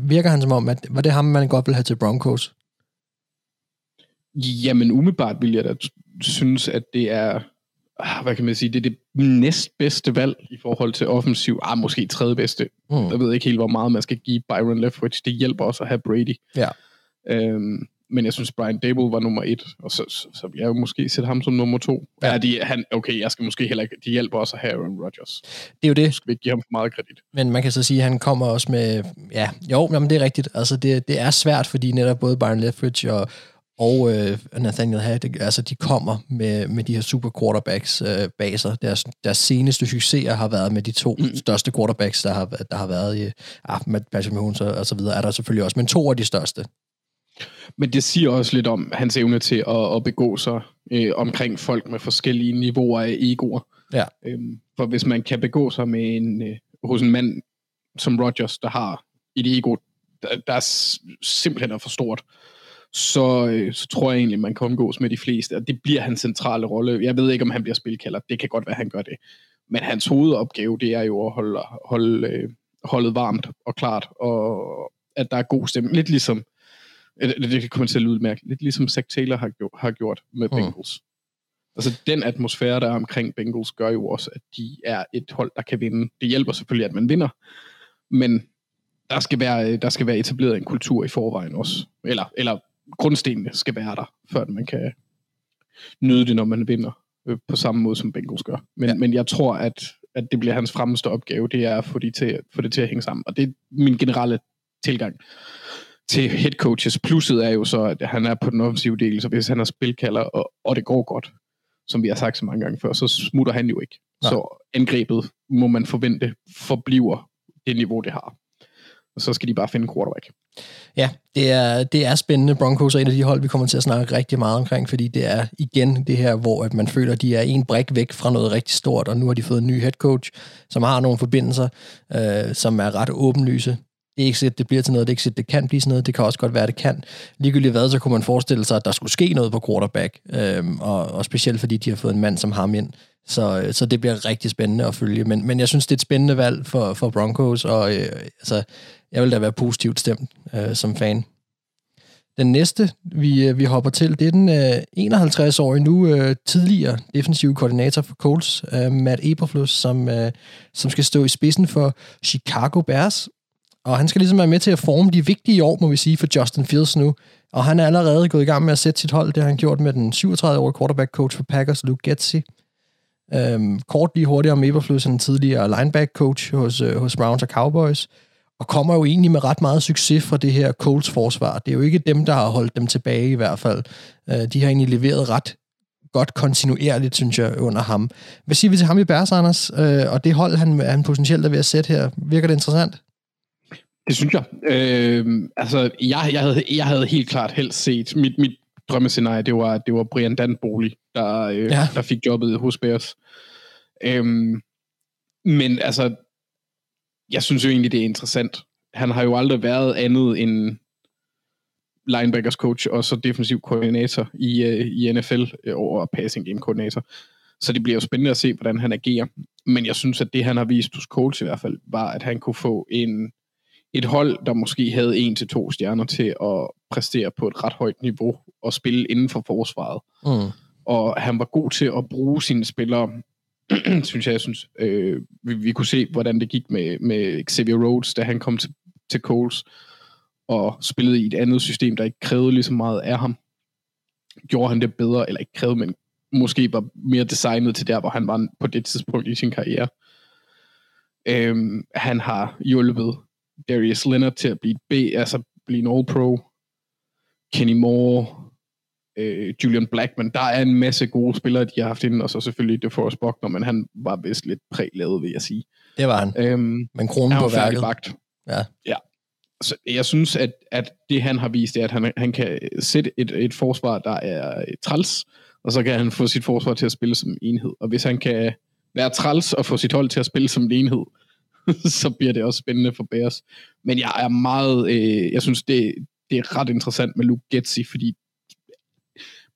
virker han som om, at var det ham, man godt vil have til Broncos? Jamen umiddelbart vil jeg da synes, at det er, ah, hvad kan man sige, det er det næstbedste valg i forhold til offensiv, ah, måske tredje bedste. Mm. Jeg ved ikke helt, hvor meget man skal give Byron Leftwich. Det hjælper også at have Brady. Ja. Øhm, men jeg synes, Brian Dable var nummer et, og så, så, så jeg jo måske sætte ham som nummer to. Ja. Ja, de, han, okay, jeg skal måske heller ikke... De hjælper også at have Aaron Rodgers. Det er jo det. Skal vi ikke give ham for meget kredit? Men man kan så sige, at han kommer også med... Ja, jo, jamen, det er rigtigt. Altså, det, det er svært, fordi netop både Byron Leftwich og, og øh, Nathaniel Hackett, altså de kommer med, med de her super quarterbacks øh, bag sig. Deres, deres seneste succeser har været med de to mm. største quarterbacks, der har, der har været i ah, med Patrick Mahomes og, og så videre, er der selvfølgelig også, men to af de største. Men det siger også lidt om hans evne til at, at begå sig øh, omkring folk med forskellige niveauer af egoer. Ja. Øhm, for hvis man kan begå sig med en, øh, hos en mand som Rogers, der har et ego, der, der er simpelthen er for stort, så, øh, så tror jeg egentlig, man kan omgås med de fleste, og det bliver hans centrale rolle. Jeg ved ikke, om han bliver spilkalder. Det kan godt være, han gør det. Men hans hovedopgave, det er jo at holde, holde øh, holdet varmt og klart, og at der er god stemning. Lidt ligesom, øh, det, det kommer til at lyde mærkeligt, lidt ligesom Zach Taylor har gjort, har gjort med Mm. Bengals. Altså den atmosfære, der er omkring Bengals, gør jo også, at de er et hold, der kan vinde. Det hjælper selvfølgelig, at man vinder, men der skal være, der skal være etableret en kultur i forvejen også. Eller, eller grundstenene skal være der, før man kan nyde det, når man vinder øh, på samme måde, som Bengals gør. Men, ja. men jeg tror, at, at det bliver hans fremmeste opgave, det er at få, de til, få det til at hænge sammen. Og det er min generelle tilgang til head coaches. Plusset er jo så, at han er på den offensive del, så hvis han har spilkalder, og, og det går godt, som vi har sagt så mange gange før, så smutter han jo ikke. Nej. Så angrebet, må man forvente, forbliver det niveau, det har. Og så skal de bare finde en quarterback. Ja, det er, det er spændende. Broncos er en af de hold, vi kommer til at snakke rigtig meget omkring, fordi det er igen det her, hvor at man føler, at de er en brik væk fra noget rigtig stort, og nu har de fået en ny head coach, som har nogle forbindelser, øh, som er ret åbenlyse. Det er ikke sikkert, det bliver til noget, det er ikke sikkert, det kan blive til noget, det kan også godt være, det kan. Ligegyldigt hvad, så kunne man forestille sig, at der skulle ske noget på quarterback, øhm, og, og specielt fordi de har fået en mand som ham ind. Så, øh, så det bliver rigtig spændende at følge. Men, men jeg synes, det er et spændende valg for, for Broncos, og øh, altså, jeg vil da være positivt stemt øh, som fan. Den næste, vi, øh, vi hopper til, det er den øh, 51-årige nu øh, tidligere defensive koordinator for Colts, øh, Matt Eberflus, som, øh, som skal stå i spidsen for Chicago Bears. Og han skal ligesom være med til at forme de vigtige år, må vi sige, for Justin Fields nu. Og han er allerede gået i gang med at sætte sit hold. Det har han gjort med den 37-årige quarterback coach for Packers, Luke Getzi. Øhm, kort lige hurtigt om Eberflus, han tidligere lineback coach hos, øh, hos Browns og Cowboys og kommer jo egentlig med ret meget succes fra det her Colts forsvar. Det er jo ikke dem, der har holdt dem tilbage i hvert fald. Øh, De har egentlig leveret ret godt kontinuerligt, synes jeg, under ham. Hvad siger vi til ham i Bears, Anders? Øh, Og det hold, han, han potentielt er ved at sætte her, virker det interessant? Det synes jeg. Øh, altså, jeg, jeg, havde, jeg havde helt klart helst set, mit, mit drømmescenarie, det var, det var Brian Danboli, der, øh, Ja. der fik jobbet hos Bears. Øh, men altså, jeg synes jo egentlig, det er interessant. Han har jo aldrig været andet end linebackers coach og så defensiv koordinator i, øh, i NFL øh, over passing game koordinator. Så det bliver jo spændende at se, hvordan han agerer. Men jeg synes, at det han har vist hos Colts i hvert fald, var, at han kunne få en, et hold, der måske havde en til to stjerner til at præstere på et ret højt niveau og spille inden for forsvaret. Mm. Og han var god til at bruge sine spillere, synes jeg, jeg synes. Øh, vi, vi kunne se, hvordan det gik med, med Xavier Rhodes, da han kom til, til Coles og spillede i et andet system, der ikke krævede lige så meget af ham. Gjorde han det bedre, eller ikke krævede, men måske var mere designet til der, hvor han var på det tidspunkt i sin karriere. Øhm, han har hjulpet Darius Leonard til at blive et B, altså blive en All-Pro. Kenny Moore, øh, Julian Blackman. Der er en masse gode spillere, de har haft inden, og så selvfølgelig DeForest Buckner, men han var vist lidt prælavet, vil jeg sige. Det var han. Øhm, Men kronen på værket. bagt. Ja. ja. Så jeg synes, at, at det han har vist, er, at han, han kan sætte et, et forsvar, der er øh, træls, og så kan han få sit forsvar til at spille som en enhed. Og hvis han kan være træls og få sit hold til at spille som en enhed, så bliver det også spændende for Bears. Men jeg er meget, øh, jeg synes, det, det er ret interessant med Luke Getzi, fordi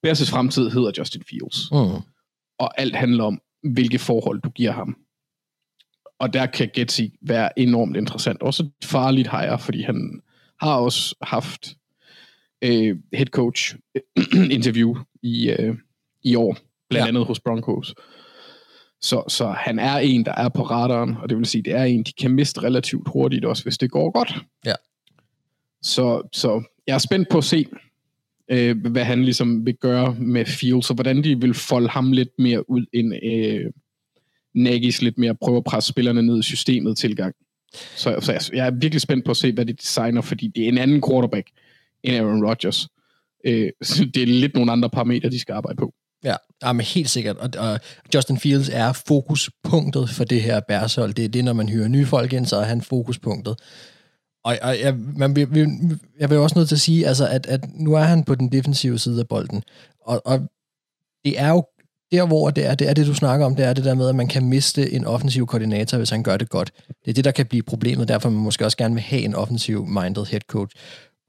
Bears' fremtid hedder Justin Fields Mm. og alt handler om, hvilke forhold du giver ham. Og der kan Getzi være enormt interessant. Også farligt hire, fordi han har også haft øh, head coach interview i, øh, i år, blandt Ja. ja. andet hos Broncos. Så, så han er en, der er på radaren, og det vil sige, det er en, de kan miste relativt hurtigt også, hvis det går godt. Ja. Så, så jeg er spændt på at se, øh, hvad han ligesom vil gøre med Fields, og hvordan de vil folde ham lidt mere ud, end øh, Nagy's lidt mere prøve at presse spillerne ned i systemet tilgang. Så, så jeg, jeg er virkelig spændt på at se, hvad de designer, fordi det er en anden quarterback end Aaron Rodgers. Øh, så det er lidt nogle andre parametre, de skal arbejde på. Ja, jamen helt sikkert. Og, og Justin Fields er fokuspunktet for det her bærshold. Det er det, når man hyrer nye folk ind, så er han fokuspunktet. Og, og jeg, man, vil, vil- jeg vil også nødt til at sige, altså, at, at nu er han på den defensive side af bolden. Og, og det er jo der, hvor det er, det er det, du snakker om, det er det der med, at man kan miste en offensiv koordinator, hvis han gør det godt. Det er det, der kan blive problemet, derfor man måske også gerne vil have en offensiv-minded head coach.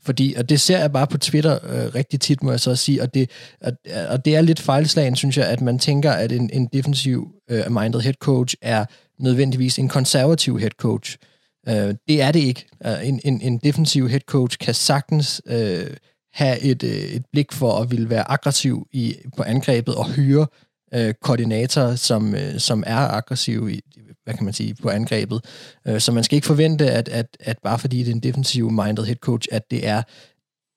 Fordi, og det ser jeg bare på Twitter øh, rigtig tit, må jeg så sige, og det, og, og det er lidt fejlslagen, synes jeg, at man tænker, at en, en defensiv øh, minded head coach er nødvendigvis en konservativ head coach. Øh, det er det ikke. Øh, en, en, en defensiv head coach kan sagtens øh, have et, øh, et blik for at ville være aggressiv i, på angrebet og hyre øh, koordinatorer, som, øh, som er aggressive i, hvad kan man sige, på angrebet. Øh, så man skal ikke forvente, at, at, at bare fordi det er en defensiv minded head coach, at det er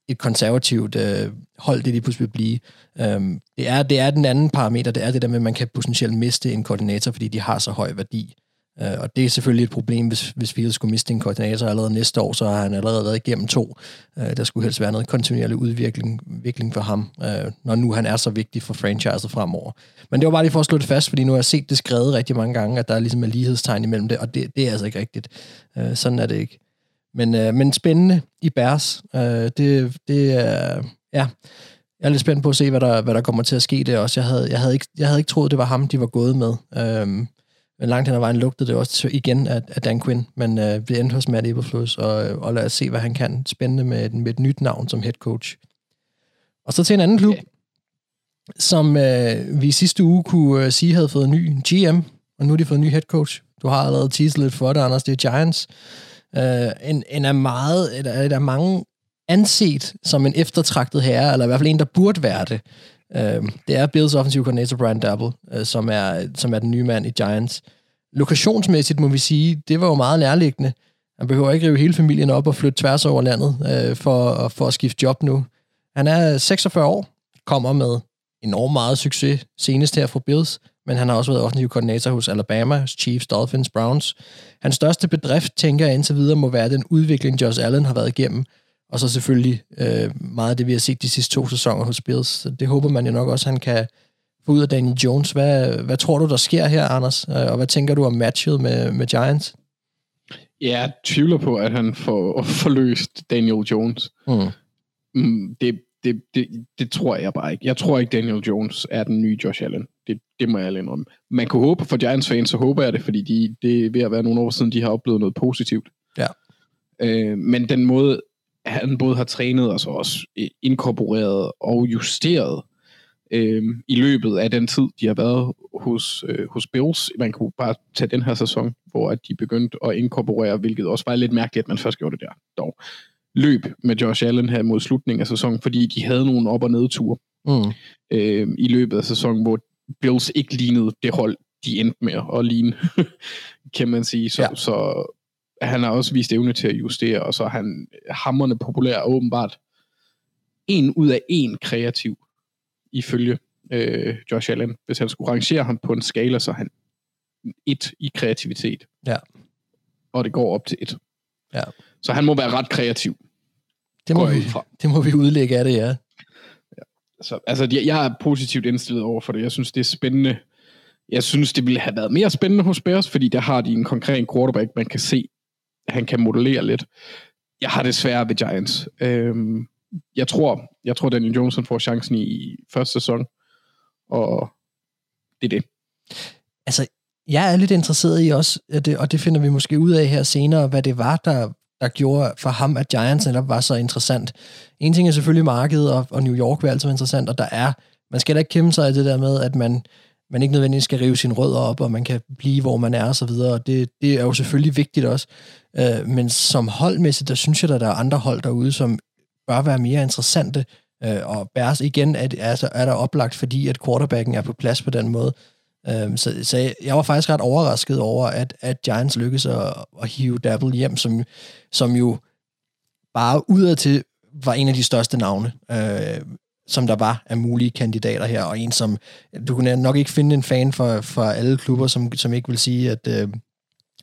et konservativt øh, hold, det lige pludselig vil blive. Øhm, det, er, det er den anden parameter, det er det der med, at man kan potentielt miste en koordinator, fordi de har så høj værdi. Øh, og det er selvfølgelig et problem, hvis, hvis Fields skulle miste en koordinator allerede næste år, så har han allerede været igennem to. Øh, der skulle helst være noget kontinuerlig udvikling, udvikling for ham, øh, når nu han er så vigtig for franchiset fremover. Men det var bare lige for at slå det fast, fordi nu har jeg set det skrevet rigtig mange gange, at der er ligesom et lighedstegn imellem det, og det, det er altså ikke rigtigt. Øh, sådan er det ikke. Men, øh, men spændende i Bærs. Øh, det, det er... Ja, jeg er lidt spændt på at se, hvad der, hvad der kommer til at ske der også. Jeg havde, jeg havde, ikke, jeg havde ikke troet, det var ham, de var gået med. Øhm, men langt hen ad vejen lugtede det også igen af, af Dan Quinn, men øh, vi endte hos Matt Eberflus, og, og lad os se, hvad han kan. Spændende med, med et nyt navn som head coach. Og så til en anden klub, Ja. som øh, vi sidste uge kunne øh, sige havde fået en ny GM, og nu har de fået en ny head coach. Du har allerede teaset lidt for det, Anders. Det er Giants. Øh, en, en er meget, et, et er mange anset som en eftertragtet herre, eller i hvert fald en, der burde være det. Øh, det er Bills offensive coordinator Brian Dabble, øh, som, er, som er den nye mand i Giants. Lokationsmæssigt må vi sige, det var jo meget nærliggende. Han behøver ikke rive hele familien op og flytte tværs over landet øh, for, for at skifte job nu. Han er 46 år, kommer med enormt meget succes, senest her fra Bills, men han har også været offensiv koordinator hos Alabama, Chiefs, Dolphins, Browns. Hans største bedrift, tænker jeg indtil videre, må være den udvikling, Josh Allen har været igennem, og så selvfølgelig øh, meget af det, vi har set de sidste to sæsoner hos Bills. Så det håber man jo nok også, han kan få ud af Daniel Jones. Hvad, hvad tror du, der sker her, Anders? Øh, Og hvad tænker du om matchet med, med Giants? Jeg tvivler på, at han får forløst Daniel Jones. Mm. Mm, det, det, det, det tror jeg bare ikke. Jeg tror ikke, Daniel Jones er den nye Josh Allen. Det, det må jeg alene indrømme. Man kunne håbe for Giants fans, så håber jeg det, fordi de, det er ved at være nogle år siden, de har oplevet noget positivt. Ja. Øh, men den måde, han både har trænet og så også øh, inkorporeret og justeret øh, i løbet af den tid, de har været hos, øh, hos Bills. Man kunne bare tage den her sæson, hvor at de begyndte at inkorporere, hvilket også var lidt mærkeligt, at man først gjorde det der. Dog løb med Josh Allen her mod slutningen af sæsonen, fordi de havde nogle op- og nedture Mm. øh, i løbet af sæsonen, hvor Bills ikke lignede det hold, de endte med at ligne, kan man sige. Så, Ja. ja. så han har også vist evne til at justere, og så er han hammerne populær åbenbart en ud af en kreativ, ifølge øh, Josh Allen. Hvis han skulle rangere ham på en skala, så er han et i kreativitet. Ja. Og det går op til et. Ja. Så han må være ret kreativ. Det, må vi, fra. det må vi udlægge af det, ja. Så, altså, jeg, jeg er positivt indstillet over for det. Jeg synes, det er spændende. Jeg synes, det ville have været mere spændende hos Bears, fordi der har de en konkret quarterback, man kan se, han kan modellere lidt. Jeg har det svært ved Giants. Øhm, jeg tror, jeg tror, Daniel Johnson får chancen i første sæson, og det er det. Altså, jeg er lidt interesseret i også, at det, og det finder vi måske ud af her senere, hvad det var, der, der gjorde for ham, at Giants netop var så interessant. En ting er selvfølgelig markedet, og, og New York var altid interessant, og der er, man skal da ikke kæmpe sig af det der med, at man, man ikke nødvendigvis skal rive sine rødder op, og man kan blive, hvor man er, og så videre. Det, det er jo selvfølgelig vigtigt også. Øh, men som holdmæssigt, der synes jeg, at der er andre hold derude, som bør være mere interessante. Øh, og Bærs igen er, altså, er der oplagt, fordi at quarterbacken er på plads på den måde. Øh, så, så jeg- jeg var faktisk ret overrasket over, at, at Giants lykkedes at, at hive Dabble hjem, som, som jo bare udadtil var en af de største navne, øh, som der var af mulige kandidater her, og en som, du kunne nok ikke finde en fan for, for alle klubber, som, som ikke vil sige, at øh,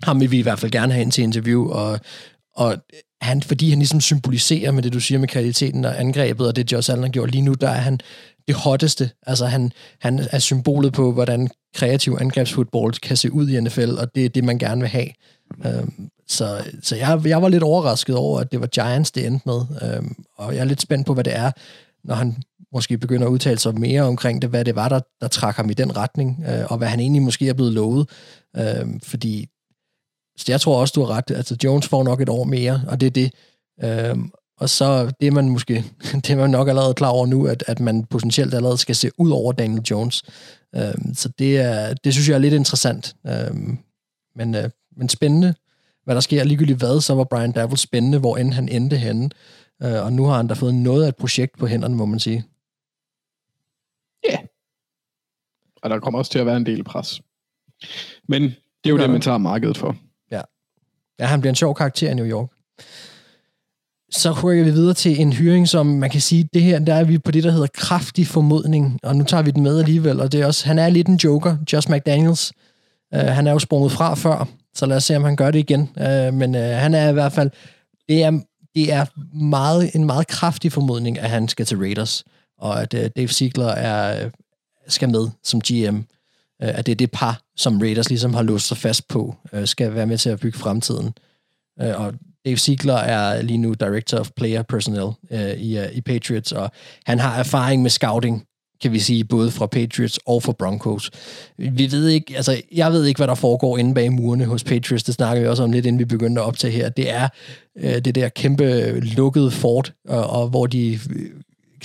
ham vil vi i hvert fald gerne have ind til interview, og, og han, fordi han ligesom symboliserer med det, du siger med kvaliteten og angrebet, og det Josh Allen har gjort lige nu, der er han det hotteste. Altså han, han er symbolet på, hvordan kreativ angrebsfodbold kan se ud i NFL, og det er det, man gerne vil have. Øhm, så så jeg, jeg var lidt overrasket over, at det var Giants, det endte med. Øhm, og jeg er lidt spændt på, hvad det er, når han måske begynder at udtale sig mere omkring det, hvad det var, der, der trak ham i den retning, øh, og hvad han egentlig måske er blevet lovet. Øhm, fordi så jeg tror også, du har ret. Altså, Jones får nok et år mere, og det er det. Øhm, og så det er man måske, det er man nok allerede klar over nu, at, at man potentielt allerede skal se ud over Daniel Jones. Øhm, så det, er, det synes jeg er lidt interessant. Øhm, men, øh, men spændende, hvad der sker. Ligegyldigt hvad, så var Brian Dabble spændende, hvor end han endte henne. Øh, og nu har han da fået noget af et projekt på hænderne, må man sige. Ja. Yeah. Og der kommer også til at være en del pres. Men det er jo Ja. det, man tager markedet for. Ja, han bliver en sjov karakter i New York. Så rykker vi videre til en hyring, som man kan sige, det her, der er vi på det, der hedder kraftig formodning, og nu tager vi den med alligevel, og det er også, han er lidt en joker, Josh McDaniels. Uh, han er jo sprunget fra før, så lad os se, om han gør det igen. Uh, men uh, han er i hvert fald, det er, det er meget, en meget kraftig formodning, at han skal til Raiders, og at uh, Dave Ziegler er, skal med som GM. Uh, at det er det par, som Raiders ligesom har låst sig fast på, øh, skal være med til at bygge fremtiden. Øh, og Dave Ziegler er lige nu Director of Player Personnel i, i Patriots, og han har erfaring med scouting, kan vi sige, både fra Patriots og fra Broncos. Vi ved ikke, altså, jeg ved ikke, hvad der foregår inde bag murene hos Patriots. Det snakker vi også om lidt, inden vi begyndte at optage her. Det er øh, det der kæmpe lukkede fort, og, og hvor de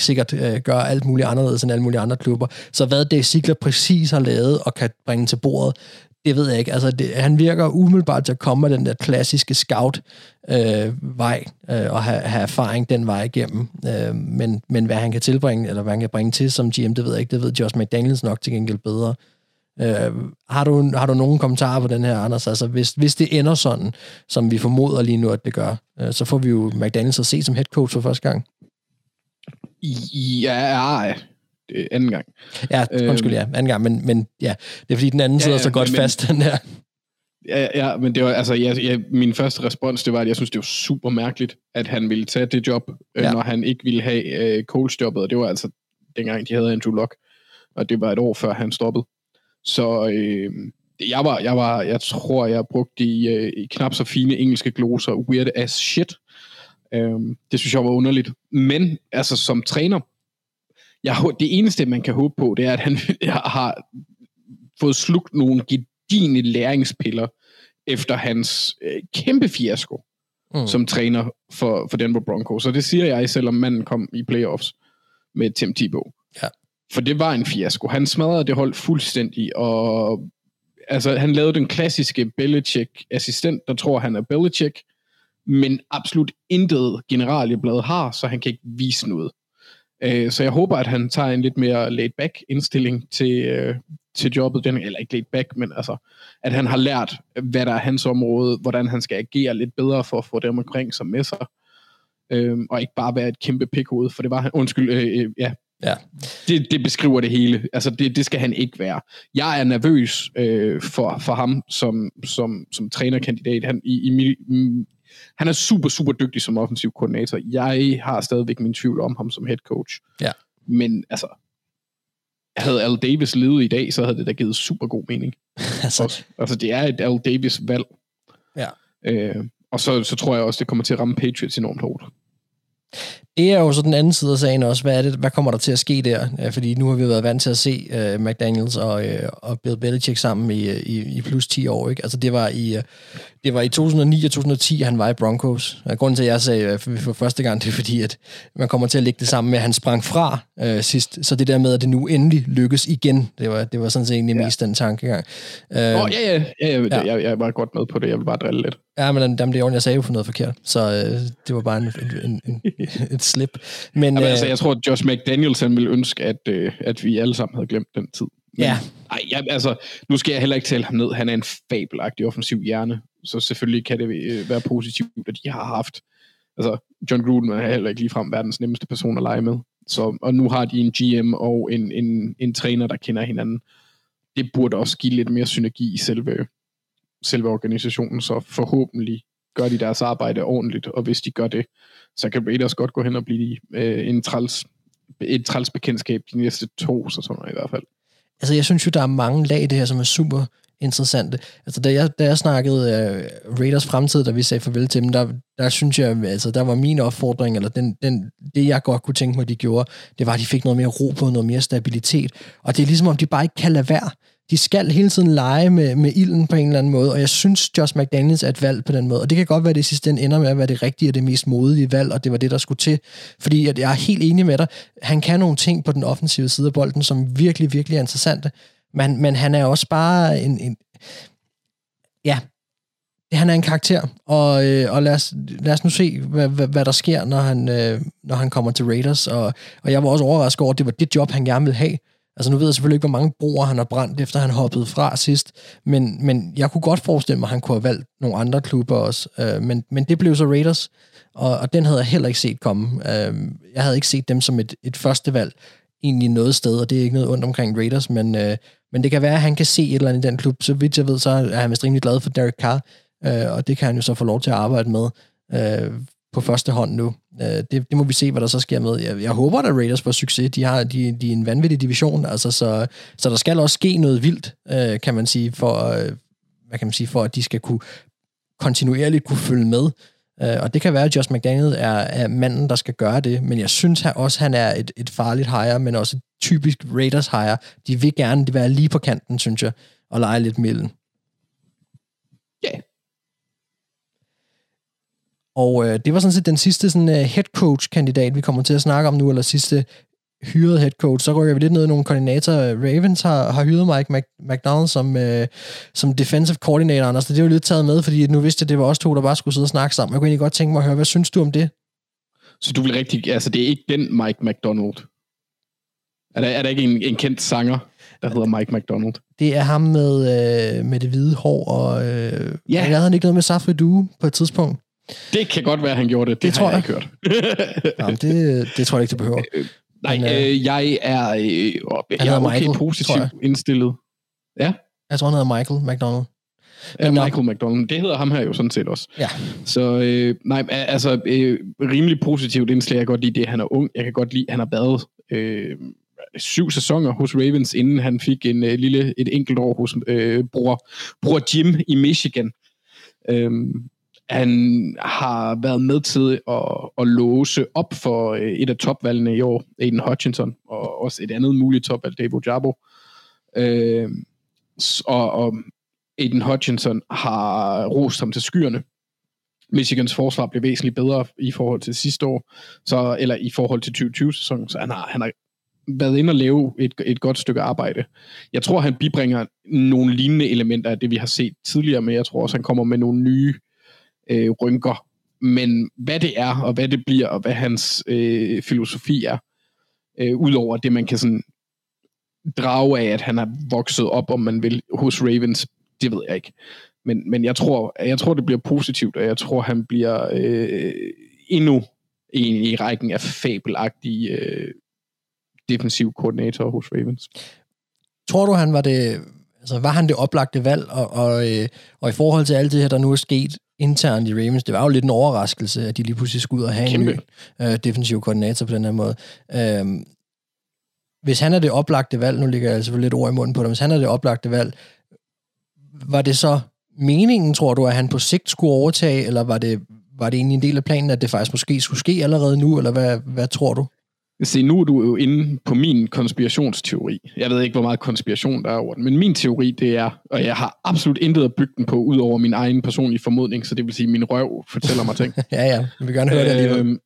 sikkert øh, gør alt muligt anderledes end alle mulige andre klubber. Så hvad det Sigler præcis har lavet og kan bringe til bordet, det ved jeg ikke. Altså, det, han virker umiddelbart til at komme med den der klassiske scout-vej, øh, øh, og have, have erfaring den vej igennem. Øh, men, men hvad han kan tilbringe, eller hvad han kan bringe til som GM, det ved jeg ikke. Det ved Josh McDaniels nok til gengæld bedre. Øh, har, du, har du nogen kommentarer på den her, Anders? Altså, hvis, hvis det ender sådan, som vi formoder lige nu, at det gør, øh, så får vi jo McDaniels at se som head coach for første gang. Ja, ja, det er anden gang. Ja, undskyld, ja, anden gang, men, men ja, det er fordi den anden Ja, sidder ja, så godt men- fast, den der. Ja, ja, men det var, altså, jeg, jeg, min første respons, det var, at jeg synes, det var super mærkeligt, at han ville tage det job, Ja. ja. når han ikke ville have øh, coach-jobbet, og det var altså dengang, de havde Andrew Luck, og det var et år før han stoppede. Så øh, jeg var, jeg var, jeg tror, jeg brugte i, øh, knap så fine engelske gloser, weird as shit. Øh, det synes jeg var underligt. Men, altså, som træner, jeg, det eneste, man kan håbe på, det er, at han har fået slugt nogle gedigne læringspiller efter hans øh, kæmpe fiasko Mm. som træner for, for Denver Broncos. Og det siger jeg, selvom manden kom i playoffs med Tim Tebow. Ja. For det var en fiasko. Han smadrede det hold fuldstændig, og altså, han lavede den klassiske Belichick-assistent, der tror, han er Belichick, men absolut intet generalieblad har, så han kan ikke vise noget. Øh, Så jeg håber, at han tager en lidt mere laid-back indstilling til, øh, til jobbet, den, eller ikke laid-back, men altså, at han har lært, hvad der er hans område, hvordan han skal agere lidt bedre for at få dem omkring sig med sig, øhm, og ikke bare være et kæmpe pikhoved, for det var han, undskyld, øh, øh, ja, Ja. det, det beskriver det hele. Altså, det, det skal han ikke være. Jeg er nervøs øh, for, for ham som, som, som trænerkandidat. Han, i, i, han er super, super dygtig som offensiv koordinator. Jeg har stadigvæk min tvivl om ham som head coach. Ja. Men altså, havde Al Davis levet i dag, så havde det da givet super god mening. altså, Også. Altså, det er et Al Davis-valg. Ja. Øh, og så, så tror jeg også, det kommer til at ramme Patriots enormt hårdt. Det er jo så den anden side af sagen også. Hvad, er det, hvad kommer der til at ske der? Fordi nu har vi været vant til at se uh, McDaniels og, uh, og Bill Belichick sammen i, i, i plus 10 år. Ikke? Altså, det var i, uh, det var i 2009 og 2010, han var i Broncos. Og grunden til, at jeg sagde uh, for, første gang, det er fordi, at man kommer til at lægge det sammen med, at han sprang fra uh, sidst. Så det der med, at det nu endelig lykkes igen, det var, det var sådan set egentlig Ja. mest den tankegang. Uh, oh, ja, ja, ja, ja, Ja. ja. Jeg, jeg var godt med på det. Jeg vil bare drille lidt. Ja, men jamen, det er ordentligt, jeg sagde jo for noget forkert. Så øh, det var bare en, en, en, en, et slip. Men, Jamen, øh, altså, jeg tror, at Josh McDaniels han ville ønske, at, øh, at vi alle sammen havde glemt den tid. Men, Ja. Ej, jeg, altså, nu skal jeg heller ikke tale ham ned. Han er en fabelagtig offensiv hjerne, så selvfølgelig kan det øh, være positivt, at de har haft Altså, John Gruden er heller ikke ligefrem verdens nemmeste person at lege med. Så, og nu har de en GM og en, en, en træner, der kender hinanden. Det burde også give lidt mere synergi i selve, selve organisationen, så forhåbentlig gør de deres arbejde ordentligt, og hvis de gør det, så kan Raiders godt gå hen og blive øh, en træls, et træls bekendtskab de næste to sæsoner i hvert fald. Altså, jeg synes jo, der er mange lag i det her, som er super interessante. Altså, da jeg, da jeg snakkede uh, Raiders fremtid, da vi sagde farvel til dem, der, der synes jeg, altså, der var min opfordring, eller den, den, det jeg godt kunne tænke mig, de gjorde, det var, at de fik noget mere ro på, noget mere stabilitet. Og det er ligesom, om de bare ikke kan lade være de skal hele tiden lege med, med ilden på en eller anden måde, og jeg synes, Josh McDaniels er et valg på den måde, og det kan godt være, at det sidste ender med at være det rigtige og det mest modige valg, og det var det, der skulle til, fordi at jeg er helt enig med dig, han kan nogle ting på den offensive side af bolden, som virkelig, virkelig er interessante, men, men han er også bare en, en ja, han er en karakter, og, øh, og lad, os, lad os nu se, hvad, hvad, hvad der sker, når han, øh, når han kommer til Raiders, og, og jeg var også overrasket over, at det var det job, han gerne ville have, Altså nu ved jeg selvfølgelig ikke, hvor mange broer han har brændt, efter han hoppede fra sidst, men, men jeg kunne godt forestille mig, at han kunne have valgt nogle andre klubber også. Øh, men, men det blev så Raiders, og, og den havde jeg heller ikke set komme. Øh, jeg havde ikke set dem som et, et første valg egentlig noget sted, og det er ikke noget ondt omkring Raiders, men, øh, men det kan være, at han kan se et eller andet i den klub. Så vidt jeg ved, så er han vist rimelig glad for Derek Carr, øh, og det kan han jo så få lov til at arbejde med. Øh, på første hånd nu. Øh, det, det må vi se, hvad der så sker med. Jeg, jeg håber, at Raiders får succes. De, har, de, de er en vanvittig division, altså, så, så der skal også ske noget vildt, øh, kan man sige, for, øh, hvad kan man sige, for at de skal kunne kontinuerligt kunne følge med. Øh, og det kan være, at Josh McDaniel er, er manden, der skal gøre det, men jeg synes her også, at han er et, et farligt hire, men også et typisk Raiders hire. De vil gerne det være lige på kanten, synes jeg, og lege lidt mellem. Ja, yeah. Og øh, det var sådan set den sidste sådan, uh, head coach-kandidat, vi kommer til at snakke om nu, eller sidste hyret head coach. Så rykker vi lidt ned i nogle koordinatorer. Ravens har, har hyret Mike Mac, McDonald som, øh, som defensive coordinator, Anders. Det er jo lidt taget med, fordi nu vidste jeg, at det var os to, der bare skulle sidde og snakke sammen. Jeg kunne egentlig godt tænke mig at høre, hvad synes du om det? Så du vil rigtig... Altså, det er ikke den Mike McDonald? Er der, er der ikke en, en kendt sanger, der hedder Mike McDonald? Det er ham med, øh, med det hvide hår, og øh, ja. jeg havde ikke noget med Safri Due på et tidspunkt. Det kan godt være, han gjorde det. Det, det tror jeg, jeg ikke hørt. Jamen, det, det tror jeg ikke, du behøver. Øh, nej, Men, øh, øh jeg er, øh, jeg er okay Michael, positivt indstillet. Ja? Jeg tror, han hedder Michael McDonald. Ja, Michael McDonald. Det hedder ham her jo sådan set også. Ja. Så øh, nej, altså øh, rimelig positivt indslag. Jeg kan godt lide det, han er ung. Jeg kan godt lide, han har været øh, syv sæsoner hos Ravens, inden han fik en øh, lille, et enkelt år hos øh, bror, bror Jim i Michigan. Øh, han har været med til at, at låse op for øh, et af topvalgene i år, Aiden Hutchinson, og også et andet muligt topvalg, Dave Jabo. Øh, og, og Aiden Hutchinson har rost ham til skyerne. Michigans forsvar blev væsentligt bedre i forhold til sidste år, så, eller i forhold til 2020-sæsonen, så han har, han har været inde og lave et, et godt stykke arbejde. Jeg tror, han bibringer nogle lignende elementer af det, vi har set tidligere, men jeg tror også, han kommer med nogle nye øh, rynker. Men hvad det er, og hvad det bliver, og hvad hans øh, filosofi er, øh, udover det, man kan sådan drage af, at han har vokset op, om man vil, hos Ravens, det ved jeg ikke. Men, men jeg, tror, jeg tror, det bliver positivt, og jeg tror, han bliver øh, endnu en i rækken af fabelagtige øh, defensiv koordinator hos Ravens. Tror du, han var det, altså var han det oplagte valg, og, og, øh, og i forhold til alt det her, der nu er sket, internt i Ravens. Det var jo lidt en overraskelse, at de lige pludselig skulle ud og have Kæmpe. en ny øh, defensiv koordinator på den her måde. Øhm, hvis han er det oplagte valg, nu ligger jeg selvfølgelig lidt ord i munden på det, hvis han er det oplagte valg, var det så meningen, tror du, at han på sigt skulle overtage, eller var det, var det egentlig en del af planen, at det faktisk måske skulle ske allerede nu, eller hvad, hvad tror du? Se, nu er du jo inde på min konspirationsteori. Jeg ved ikke, hvor meget konspiration der er over den, men min teori, det er, og jeg har absolut intet at bygge den på, ud over min egen personlige formodning, så det vil sige, at min røv fortæller mig ting. ja, ja, vi vil gerne høre det alligevel. Øhm,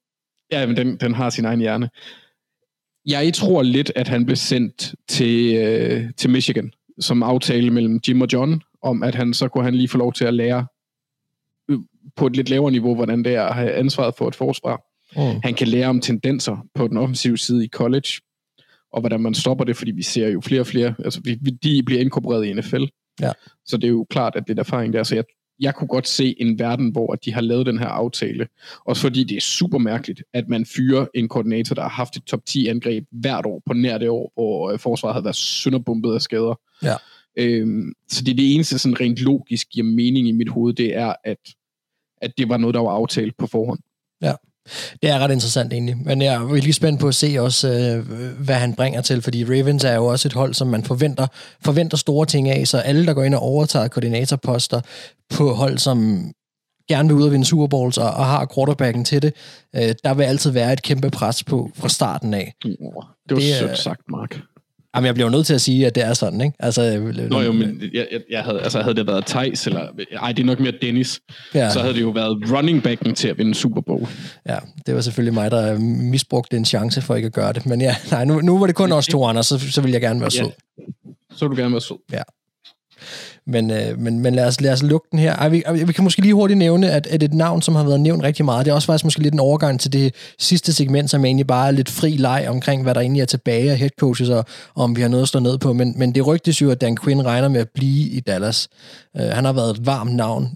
ja, men den, den har sin egen hjerne. Jeg tror lidt, at han blev sendt til, øh, til Michigan, som aftale mellem Jim og John, om at han så kunne han lige få lov til at lære øh, på et lidt lavere niveau, hvordan det er at have ansvaret for et forsvar. Mm. Han kan lære om tendenser på den offensive side i college, og hvordan man stopper det, fordi vi ser jo flere og flere, altså vi, de bliver inkorporeret i NFL. Ja. Så det er jo klart, at det er erfaring der, så jeg, jeg kunne godt se en verden, hvor de har lavet den her aftale. Også fordi det er super mærkeligt, at man fyrer en koordinator, der har haft et top 10 angreb hvert år på nær det år, hvor øh, forsvaret havde været sønderbumpet af skader. Ja. Øhm, så det er det eneste sådan rent logisk giver mening i mit hoved, det er, at, at det var noget, der var aftalt på forhånd. Det er ret interessant egentlig, men jeg er virkelig spændt på at se også, øh, hvad han bringer til, fordi Ravens er jo også et hold, som man forventer, forventer store ting af, så alle, der går ind og overtager koordinatorposter på hold, som gerne vil ud og vinde Super Bowls og, og har quarterbacken til det, øh, der vil altid være et kæmpe pres på fra starten af. Det var Det sødt sagt, Mark. Jamen, jeg bliver jo nødt til at sige, at det er sådan, ikke? Altså, øh, Nå jo, men jeg, jeg, jeg havde, altså, havde det været Thijs, eller ej, det er nok mere Dennis, ja. ja. så havde det jo været running backen til at vinde Super Bowl. Ja, det var selvfølgelig mig, der misbrugte en chance for ikke at gøre det. Men ja, nej, nu, nu var det kun os to, Anders, så, så vil jeg gerne være sød. Ja. Så vil du gerne være sød. Men, øh, men, men lad, os, lad os lukke den her. Ej, vi, vi kan måske lige hurtigt nævne, at, at et navn, som har været nævnt rigtig meget, det er også faktisk måske lidt en overgang til det sidste segment, som egentlig bare er lidt fri leg omkring, hvad der egentlig er tilbage af headcoaches, og, og om vi har noget at stå ned på. Men, men det rygtes jo, at Dan Quinn regner med at blive i Dallas. Øh, han har været et varmt navn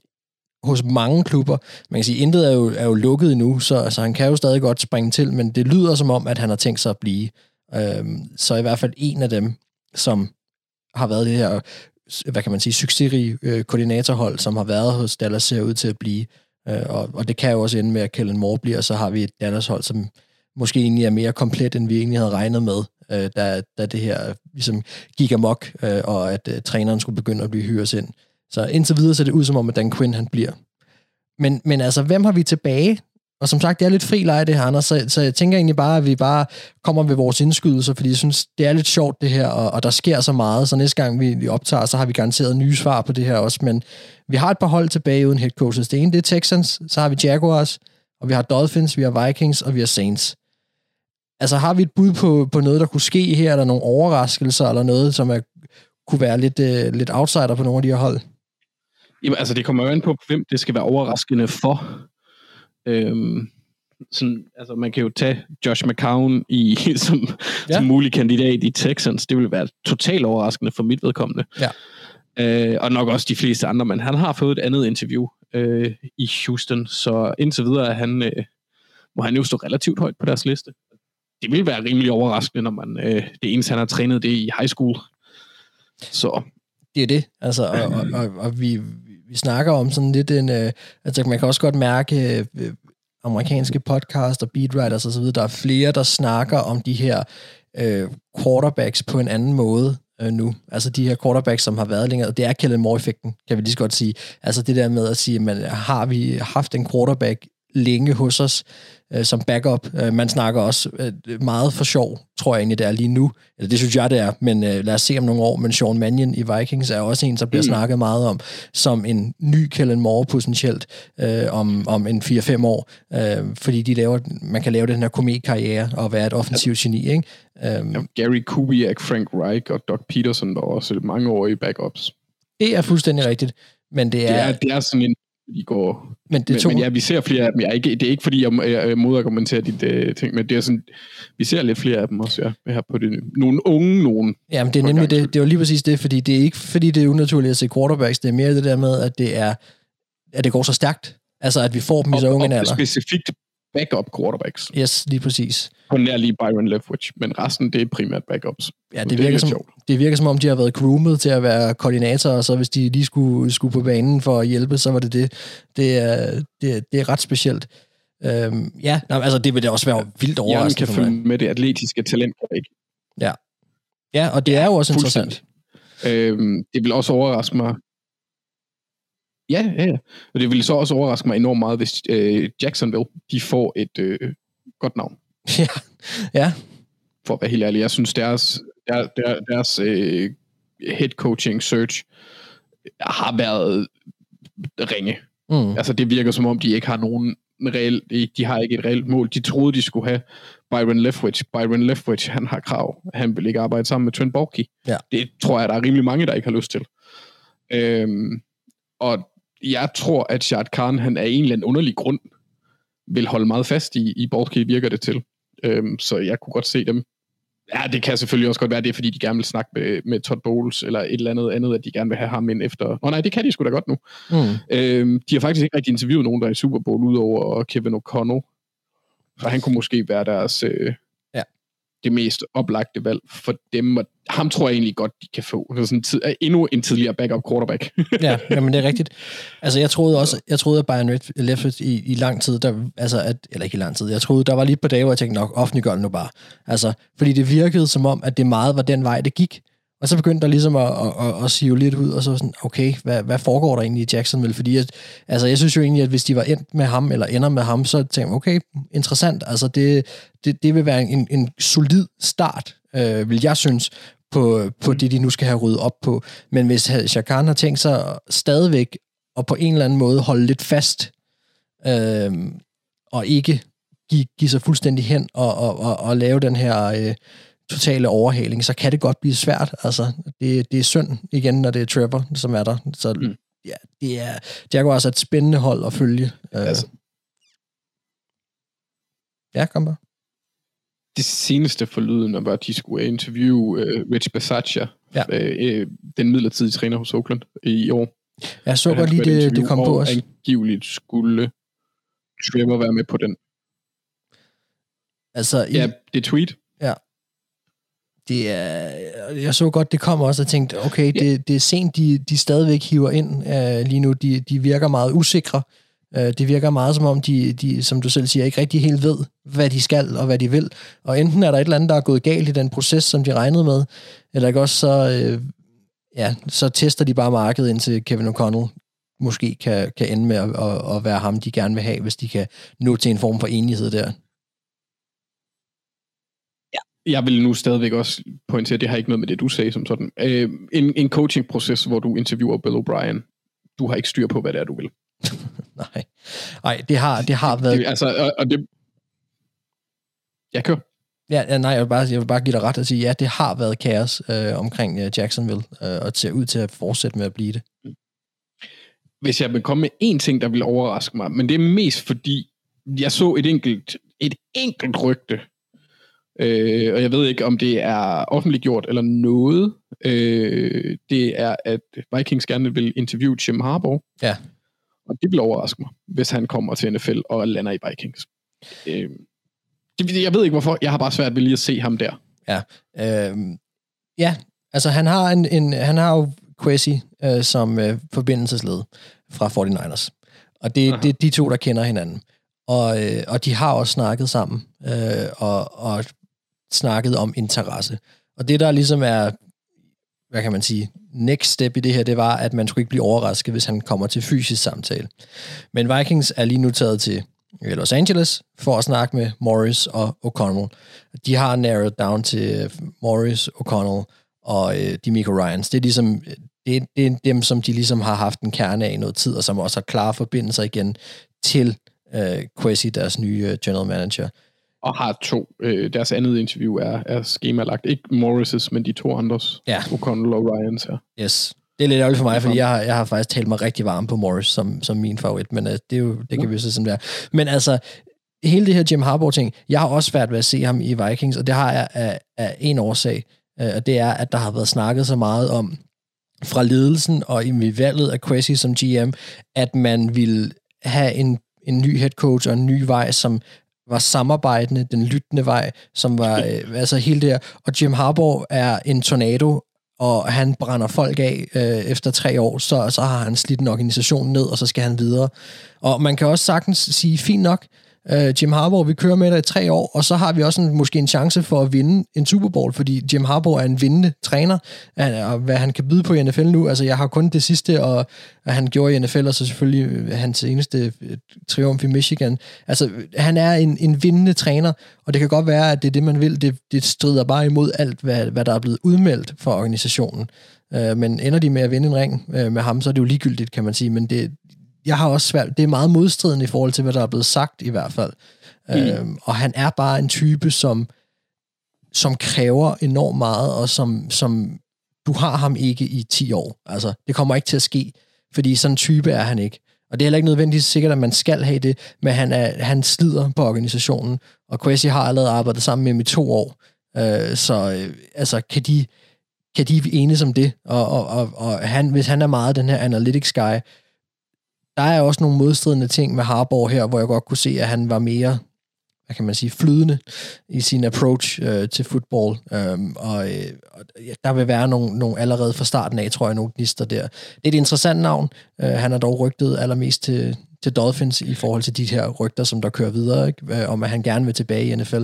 hos mange klubber. Man kan sige, at intet er jo, er jo lukket endnu, så altså, han kan jo stadig godt springe til, men det lyder som om, at han har tænkt sig at blive. Øh, så i hvert fald en af dem, som har været det her hvad kan man sige, succesrige øh, koordinatorhold, som har været hos Dallas, ser ud til at blive. Øh, og, og det kan jo også ende med, at Kellen Moore bliver, og så har vi et Dallas-hold, som måske egentlig er mere komplet, end vi egentlig havde regnet med, øh, da, da det her ligesom gik amok, øh, og at øh, træneren skulle begynde at blive hyret ind. Så indtil videre ser det ud som om, at Dan Quinn han bliver. Men, men altså, hvem har vi tilbage? Og som sagt, det er lidt fri leje, det her, Anders, så, så jeg tænker egentlig bare, at vi bare kommer ved vores indskydelser, fordi jeg synes, det er lidt sjovt det her, og, og der sker så meget, så næste gang vi, vi optager, så har vi garanteret nye svar på det her også, men vi har et par hold tilbage uden head coaches. Det ene, det er Texans, så har vi Jaguars, og vi har Dolphins, vi har Vikings, og vi har Saints. Altså har vi et bud på, på noget, der kunne ske her, eller nogle overraskelser, eller noget, som er, kunne være lidt, øh, lidt outsider på nogle af de her hold? Jamen, altså, det kommer jo an på, hvem det skal være overraskende for. Øhm, sådan, altså, man kan jo tage Josh McCown i, som, Ja. som mulig kandidat i Texans. Det vil være totalt overraskende for mit vedkommende. Ja. Øh, og nok også de fleste andre, men han har fået et andet interview øh, i Houston, så indtil videre er han, øh, må han jo stå relativt højt på deres liste. Det vil være rimelig overraskende, når man øh, det eneste, han har trænet, det er i high school. Så det er det. Altså, og, og, og, og vi, vi snakker om sådan lidt en... Øh, altså, man kan også godt mærke øh, øh amerikanske podcast og beatwriters og så videre, der er flere, der snakker om de her øh, quarterbacks på en anden måde øh, nu. Altså de her quarterbacks, som har været længere. Det er Kellen Moore-effekten, kan vi lige så godt sige. Altså det der med at sige, man, har vi haft en quarterback længe hos os øh, som backup. Øh, man snakker også øh, meget for sjov, tror jeg egentlig, det er lige nu. Eller det synes jeg, det er, men øh, lad os se om nogle år. Men Sean Mannion i Vikings er også en, som bliver mm. snakket meget om, som en ny Kellen Moore potentielt øh, om, om en 4-5 år. Øh, fordi de laver, man kan lave den her kometkarriere og være et offensivt geni. Ikke? Øh, ja, Gary Kubiak, Frank Reich og Doc Peterson var også mange år i backups. det er fuldstændig rigtigt. Men det Det er, er, det er sådan en, de går... men det Men, tog, men ja, vi ser flere af dem. Jeg er ikke, det er ikke fordi, jeg, jeg, modargumenterer dit uh, ting, men det er sådan, vi ser lidt flere af dem også, ja. Her på det, nogle unge, nogen. Jamen, det er nemlig det. Det er jo lige præcis det, fordi det er ikke, fordi det er unaturligt at se quarterbacks. Det er mere det der med, at det er, at det går så stærkt. Altså, at vi får dem i så unge alder. specifikt backup quarterbacks. Yes, lige præcis. På nær lige Byron Leftwich, men resten, det er primært backups. Ja, det er virker, som, sjovt. det virker som om, de har været groomet til at være koordinatorer, og så hvis de lige skulle, skulle på banen for at hjælpe, så var det det. Det er, det, det er ret specielt. Øhm, ja, nej, altså det vil det også være vildt Hjernen overraskende kan for mig. følge med det atletiske talent, kan det ikke. Ja, og det er jo også interessant. Øhm, det vil også overraske mig. Ja, ja, ja. Og det vil så også overraske mig enormt meget, hvis øh, Jacksonville, de får et øh, godt navn. Ja, ja, for at være helt ærlig. Jeg synes, deres, der, der, deres øh, head coaching search har været ringe. mm, Altså, det virker som om, de ikke har nogen reel, de, de har ikke et reelt mål. De troede, de skulle have Byron Leftwich. Byron Leftwich, han har krav. Han vil ikke arbejde sammen med Trent Borky. Ja. Det tror jeg, der er rimelig mange, der ikke har lyst til. Øhm, og jeg tror, at Shad Khan, han af en eller anden underlig grund, vil holde meget fast i, i Borky, virker det til. Øhm, så jeg kunne godt se dem Ja, det kan selvfølgelig også godt være, det er, fordi de gerne vil snakke med, med Todd Bowles, eller et eller andet andet, at de gerne vil have ham ind efter... Åh oh, nej, det kan de sgu da godt nu. Mm. Øhm, de har faktisk ikke rigtig interviewet nogen, der er i Super Bowl, udover Kevin O'Connell. Så han kunne måske være deres... Øh det mest oplagte valg for dem, og ham tror jeg egentlig godt, de kan få. Det er sådan tid, endnu en tidligere backup quarterback. ja, men det er rigtigt. Altså, jeg troede også, jeg troede, at Bayern Red- i, i lang tid, der, altså, at, eller ikke i lang tid, jeg troede, der var lige på dage, hvor jeg tænkte, nok, offentliggør nu bare. Altså, fordi det virkede som om, at det meget var den vej, det gik. Og så begyndte der ligesom at, at, at, at sive lidt ud, og så sådan, okay, hvad, hvad foregår der egentlig i Jacksonville? Fordi at, altså, jeg synes jo egentlig, at hvis de var endt med ham, eller ender med ham, så tænkte jeg, okay, interessant. Altså, det, det, det vil være en, en solid start, øh, vil jeg synes, på, på det, de nu skal have ryddet op på. Men hvis Shakan har tænkt sig stadigvæk og på en eller anden måde holde lidt fast, øh, og ikke give, give sig fuldstændig hen og, og, og, og lave den her øh, totale overhaling, så kan det godt blive svært. Altså, det, det er synd igen, når det er Trevor, som er der. Så Mm. ja, det er Jaguars er et spændende hold at følge. Øh, Altså. Ja, kom bare. det seneste forlydende var, at de skulle interviewe uh, Rich Bisaccia, Ja. øh, øh, den midlertidige træner hos Oakland i år. Jeg så godt lige, det, det kom på os. angiveligt skulle Trevor være med på den. Altså, i, Ja, det er tweet. Det er, jeg så godt, det kom også, og tænkte, okay, det, det er sent, de, de stadigvæk hiver ind uh, lige nu. De, de virker meget usikre. Uh, det virker meget som om, de, de, som du selv siger, ikke rigtig helt ved, hvad de skal og hvad de vil. Og enten er der et eller andet, der er gået galt i den proces, som de regnede med, eller ikke også så, uh, ja, så tester de bare markedet, indtil Kevin O'Connell måske kan, kan ende med at, at, at være ham, de gerne vil have, hvis de kan nå til en form for enighed der. Jeg vil nu stadigvæk også pointere, at det har ikke noget med det, du sagde som sådan. Øh, en, en coaching-proces, hvor du interviewer Bill O'Brien. Du har ikke styr på, hvad det er, du vil. Nej, Nej det, har, det har været... Det, altså, og, og det... Jeg kører. Ja, ja, nej, jeg vil, bare, jeg vil bare give dig ret og sige, ja, det har været kaos øh, omkring øh, Jacksonville, øh, og ser ud til at fortsætte med at blive det. hvis jeg vil komme med en ting, der vil overraske mig, men det er mest fordi, jeg så et enkelt, et enkelt rygte, øh, og jeg ved ikke, om det er offentliggjort eller noget. Øh, det er, at Vikings gerne vil interviewe Jim Harbaugh. Ja. Og det vil overraske mig, hvis han kommer til NFL og lander i Vikings. Øh, det, jeg ved ikke hvorfor, jeg har bare svært ved lige at se ham der. Øh, ja, altså han har, en, en, han har jo Quasi øh, som øh, forbindelsesled fra 49ers. Og det er Aha. det, de to, der kender hinanden. Og, øh, og de har også snakket sammen, øh, og, og snakket om interesse. Og det, der ligesom er, hvad kan man sige, next step i det her, det var, at man skulle ikke blive overrasket, hvis han kommer til fysisk samtale. Men Vikings er lige nu taget til øh, Los Angeles for at snakke med Morris og O'Connell. De har narrowed down til øh, Morris, O'Connell og øh, D'Amico Ryans. Det er ligesom det, det er dem, som de ligesom har haft en kerne af i noget tid, og som også har klare forbindelser igen til øh, Quasi, deres nye øh, general manager. Og har to. Øh, deres andet interview er, er skemalagt. Ikke Morris' men de to andres. Ja. O'Connell og Ryans her. Yes. Det er lidt ærgerligt for mig, fordi jeg har, jeg har faktisk talt mig rigtig varm på Morris som, som min favorit, men øh, det, er jo, det kan vi jo så sådan være. Men altså, hele det her Jim Harbaugh-ting, jeg har også svært ved at se ham i Vikings, og det har jeg af, af en årsag, øh, og det er, at der har været snakket så meget om, fra ledelsen og i valget af Quasi som GM, at man ville have en, en ny head coach og en ny vej, som var samarbejdende, den lyttende vej, som var øh, altså hele det her. Og Jim Harbaugh er en tornado, og han brænder folk af øh, efter tre år, så, så har han slidt en organisation ned, og så skal han videre. Og man kan også sagtens sige, fint nok, øh, Jim Harbaugh, vi kører med dig i tre år, og så har vi også en, måske en chance for at vinde en Super Bowl, fordi Jim Harbaugh er en vindende træner, og hvad han kan byde på i NFL nu, altså jeg har kun det sidste, og og han gjorde i NFL, og så selvfølgelig øh, hans eneste øh, triumf i Michigan. Altså, han er en, en vindende træner, og det kan godt være, at det er det, man vil. Det, det strider bare imod alt, hvad, hvad der er blevet udmeldt for organisationen. Øh, men ender de med at vinde en ring øh, med ham, så er det jo ligegyldigt, kan man sige. Men det, jeg har også svært, det er meget modstridende i forhold til, hvad der er blevet sagt i hvert fald. Mm. Øhm, og han er bare en type, som, som kræver enormt meget, og som, som du har ham ikke i 10 år. Altså, det kommer ikke til at ske, fordi sådan en type er han ikke. Og det er heller ikke nødvendigvis sikkert, at man skal have det, men han, er, han slider på organisationen, og Quasi har allerede arbejdet sammen med ham i to år. Øh, så øh, altså, kan de, kan de enes om det? Og, og, og, og han, hvis han er meget den her analytics guy, der er også nogle modstridende ting med Harborg her, hvor jeg godt kunne se, at han var mere hvad kan man sige, flydende i sin approach øh, til fodbold. Øhm, og, øh, der vil være nogle, nogle allerede fra starten af, tror jeg, nogle gnister der. Det er et interessant navn. Øh, han er dog rygtet allermest til, til Dolphins i forhold til de her rygter, som der kører videre, ikke? Øh, om at han gerne vil tilbage i NFL.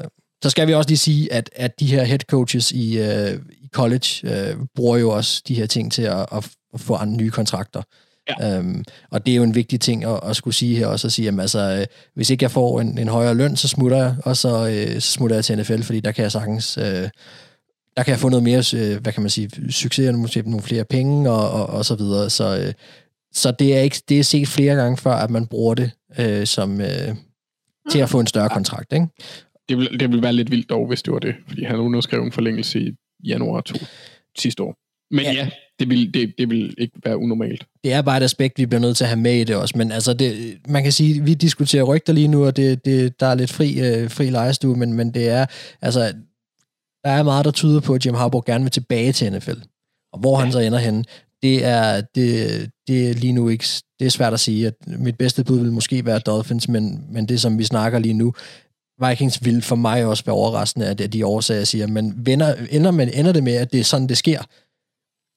Øh, så skal vi også lige sige, at, at de her head coaches i, øh, i college øh, bruger jo også de her ting til at, at få andre nye kontrakter. Ja. Øhm, og det er jo en vigtig ting at, at skulle sige her også, at sige, at altså, øh, hvis ikke jeg får en, en højere løn, så smutter jeg, og så, øh, så smutter jeg til NFL, fordi der kan jeg sagtens... Øh, der kan jeg få noget mere, øh, hvad kan man sige, succes, og måske nogle flere penge, og, og, og så videre. Så, øh, så det er ikke det er set flere gange før, at man bruger det øh, som øh, til at få en større kontrakt, ikke? Det vil, det vil være lidt vildt dog, hvis det var det, fordi han underskrev en forlængelse i januar to, sidste år. Men ja, ja det, vil, det, det vil ikke være unormalt. Det er bare et aspekt, vi bliver nødt til at have med i det også, men altså, det, man kan sige, vi diskuterer rygter lige nu, og det, det, der er lidt fri, øh, fri lejestue, men, men det er, altså, der er meget, der tyder på, at Jim Harbaugh gerne vil tilbage til NFL. Og hvor ja. han så ender henne, det er, det, det er lige nu ikke, det er svært at sige. At mit bedste bud vil måske være Dolphins, men, men det, som vi snakker lige nu, Vikings vil for mig også være overraskende, er de årsager, jeg siger. Men vender, ender, men ender det med, at det er sådan, det sker,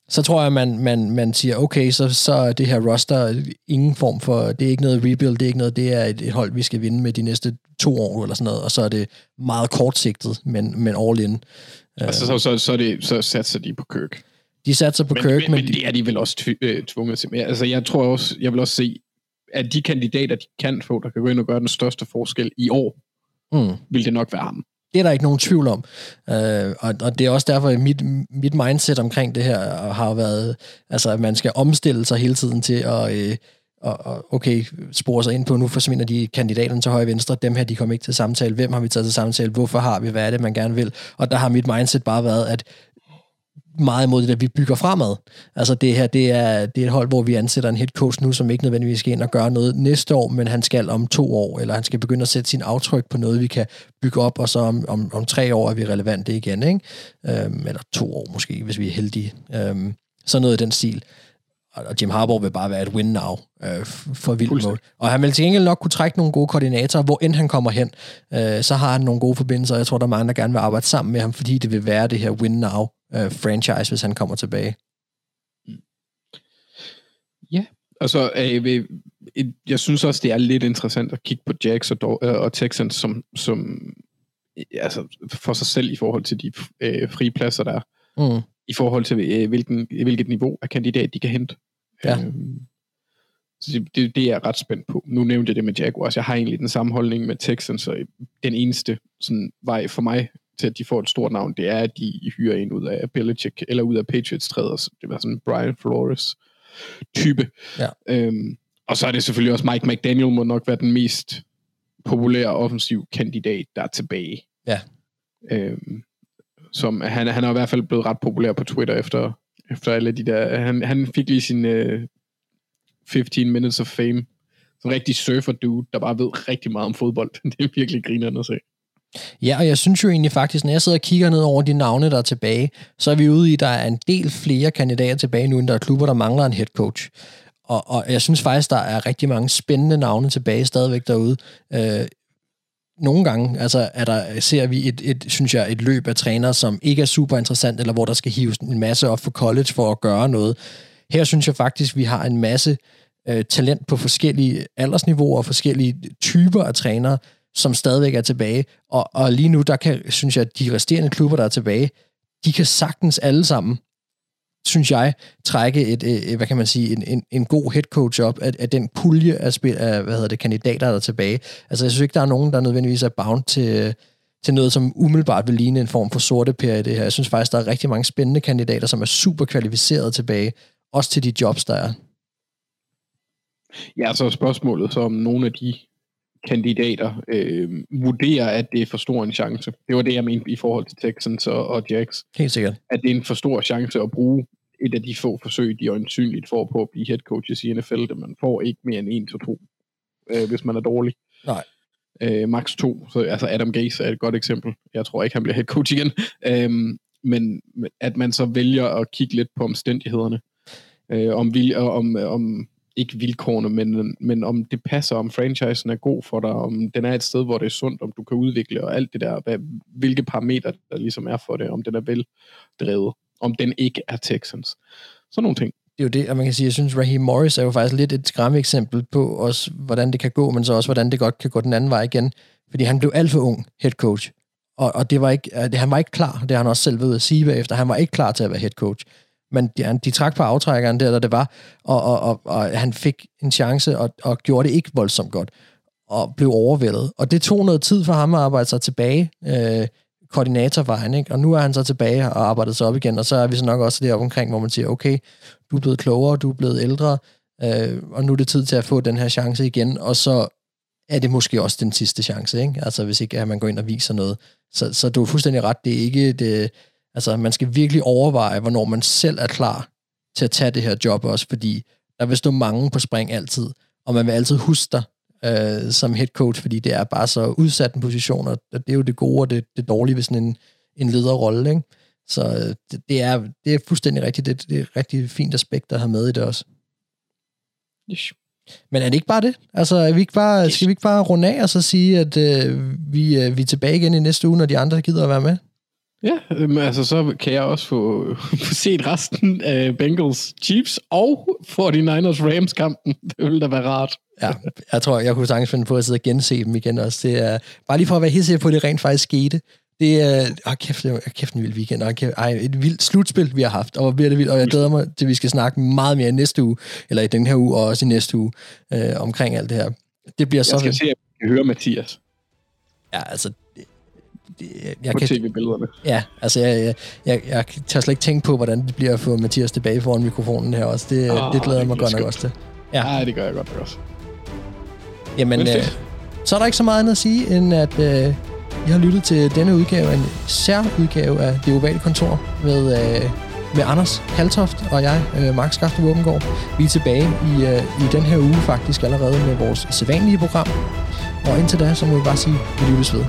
så tror jeg, man, man, man siger, okay, så, så er det her roster ingen form for, det er ikke noget rebuild, det er ikke noget, det er et, et hold, vi skal vinde med de næste to år, eller sådan noget, og så er det meget kortsigtet, men, men all in. Altså, så, så, så, det, så satser de på Kirk. De satser på men, Kirk, men, men, men det er de vel også tv- øh, tvunget til. Altså, jeg tror også, jeg vil også se, at de kandidater, de kan få, der kan gå ind og gøre den største forskel i år, mm. vil det nok være ham. Det er der ikke nogen tvivl om. Øh, og, og det er også derfor, at mit, mit mindset omkring det her har været, altså at man skal omstille sig hele tiden til at, øh, og, og okay, spore sig ind på, nu forsvinder de kandidaterne til højre og venstre, dem her, de kommer ikke til samtale, hvem har vi taget til samtale, hvorfor har vi, hvad er det, man gerne vil, og der har mit mindset bare været, at meget imod det, at vi bygger fremad. Altså det her, det er, det er et hold, hvor vi ansætter en head coach nu, som ikke nødvendigvis skal ind og gøre noget næste år, men han skal om to år, eller han skal begynde at sætte sin aftryk på noget, vi kan bygge op, og så om, om, om tre år er vi relevante igen, ikke? Øhm, eller to år måske, hvis vi er heldige. Øhm, så noget i den stil. Og Jim Harbaugh vil bare være et win now øh, for vildt mål. Og han vil til gengæld nok kunne trække nogle gode koordinatorer, hvor end han kommer hen. Øh, så har han nogle gode forbindelser, og jeg tror, der er mange, der gerne vil arbejde sammen med ham, fordi det vil være det her win now øh, franchise, hvis han kommer tilbage. Ja, altså øh, jeg synes også, det er lidt interessant at kigge på Jacks og, øh, og Texans som, som altså for sig selv i forhold til de øh, frie pladser, der er. Mm. I forhold til, øh, hvilken, hvilket niveau af kandidat de kan hente. Ja. Øhm, så det, det, det er jeg ret spændt på. Nu nævnte jeg det med Jaguars. Jeg har egentlig den samme holdning med Texans, så den eneste sådan, vej for mig til, at de får et stort navn, det er, at de hyrer en ud af Belichick, eller ud af Patriots træder. Så det var sådan en Brian Flores type. Ja. Øhm, og så er det selvfølgelig også Mike McDaniel må nok være den mest populære offensiv kandidat, der er tilbage. Ja. Øhm, som, han, han er i hvert fald blevet ret populær på Twitter efter, efter alle de der... Han, han fik lige sin uh, 15 minutes of fame. Så en rigtig surfer dude, der bare ved rigtig meget om fodbold. det er virkelig grinerende at se. Ja, og jeg synes jo egentlig faktisk, når jeg sidder og kigger ned over de navne, der er tilbage, så er vi ude i, at der er en del flere kandidater tilbage nu, end der er klubber, der mangler en head coach. Og, og jeg synes faktisk, der er rigtig mange spændende navne tilbage stadigvæk derude. Øh, nogle gange altså, er der, ser vi et, et, synes jeg, et løb af trænere, som ikke er super interessant, eller hvor der skal hives en masse op for college for at gøre noget. Her synes jeg faktisk, vi har en masse øh, talent på forskellige aldersniveauer og forskellige typer af trænere, som stadigvæk er tilbage. Og, og lige nu, der kan, synes jeg, at de resterende klubber, der er tilbage, de kan sagtens alle sammen, synes jeg, trække et, et hvad kan man sige, en, en, en god head coach op af, af den pulje af, spil, af hvad hedder det, kandidater, der er tilbage. Altså, jeg synes ikke, der er nogen, der nødvendigvis er bound til, til noget, som umiddelbart vil ligne en form for sorte pære i det her. Jeg synes faktisk, der er rigtig mange spændende kandidater, som er super kvalificerede tilbage, også til de jobs, der er. Ja, så spørgsmålet så om nogle af de kandidater øh, vurderer, at det er for stor en chance. Det var det, jeg mente i forhold til Texans og, og Jacks. Helt sikkert. At det er en for stor chance at bruge et af de få forsøg, de øjensynligt får på at blive head coaches i NFL, det man får ikke mere end en til to, øh, hvis man er dårlig. Nej. Øh, max to. Så, altså Adam Gase er et godt eksempel. Jeg tror ikke, han bliver head coach igen. Øhm, men at man så vælger at kigge lidt på omstændighederne. Øh, om, vil, om, om ikke vilkårene, men, men om det passer, om franchisen er god for dig, om den er et sted, hvor det er sundt, om du kan udvikle, og alt det der, hvad, hvilke parametre der ligesom er for det, om den er veldrevet, om den ikke er Texans. Sådan nogle ting. Det er jo det, og man kan sige, jeg synes, Raheem Morris er jo faktisk lidt et skræmme eksempel på også, hvordan det kan gå, men så også, hvordan det godt kan gå den anden vej igen. Fordi han blev alt for ung head coach. Og, og det var ikke, øh, det, han var ikke klar, det har han også selv ved at sige bagefter, han var ikke klar til at være head coach men de, de trak på aftrækkeren der, der det var, og, og, og, og han fik en chance, og, og gjorde det ikke voldsomt godt, og blev overvældet. Og det tog noget tid for ham at arbejde sig tilbage, øh, koordinatorvejen, ikke? og nu er han så tilbage og arbejdet sig op igen, og så er vi så nok også deroppe omkring, hvor man siger, okay, du er blevet klogere, du er blevet ældre, øh, og nu er det tid til at få den her chance igen, og så er det måske også den sidste chance, ikke? Altså hvis ikke at man går ind og viser noget. Så, så du er fuldstændig ret, det er ikke det, Altså, man skal virkelig overveje, hvornår man selv er klar til at tage det her job også, fordi der vil stå mange på spring altid, og man vil altid huske dig øh, som head coach, fordi det er bare så udsat en position, og det er jo det gode og det, det dårlige ved sådan en, en lederrolle, ikke? Så øh, det, det, er, det er fuldstændig rigtigt. Det, det er et rigtig fint aspekt at have med i det også. Yes. Men er det ikke bare det? Altså, er vi ikke bare, skal vi ikke bare runde af og så sige, at øh, vi, øh, vi er tilbage igen i næste uge, når de andre gider at være med? Ja, øhm, altså så kan jeg også få, få set resten af Bengals Chiefs og 49ers Rams kampen. Det ville da være rart. Ja, jeg tror, jeg kunne sagtens finde på at sidde og gense dem igen også. Det er, bare lige for at være helt sikker på, at det rent faktisk skete. Det er, ah, kæft, det er kæft en vild weekend, og kæft, ej, et vildt slutspil, vi har haft, og hvor bliver det vildt, og jeg glæder mig til, at vi skal snakke meget mere i næste uge, eller i den her uge, og også i næste uge, øh, omkring alt det her. Det bliver Jeg så... skal se, at jeg kan høre Mathias Ja, altså, jeg på kan, tv-billederne. Ja, altså jeg, jeg, jeg, jeg tør slet ikke tænke på, hvordan det bliver at få Mathias tilbage foran mikrofonen her også. Det, oh, det glæder jeg mig godt nok også til. Ja, Ja, det gør jeg godt nok også. jamen, Men øh, så er der ikke så meget andet at sige, end at øh, I har lyttet til denne udgave, en sær udgave af Det Ovale Kontor med, øh, med Anders Haltoft og jeg, øh, Mark Skafte Våbengård. Vi er tilbage i, øh, i den her uge faktisk allerede med vores sædvanlige program. Og indtil da, så må vi bare sige, vi lyttes ved.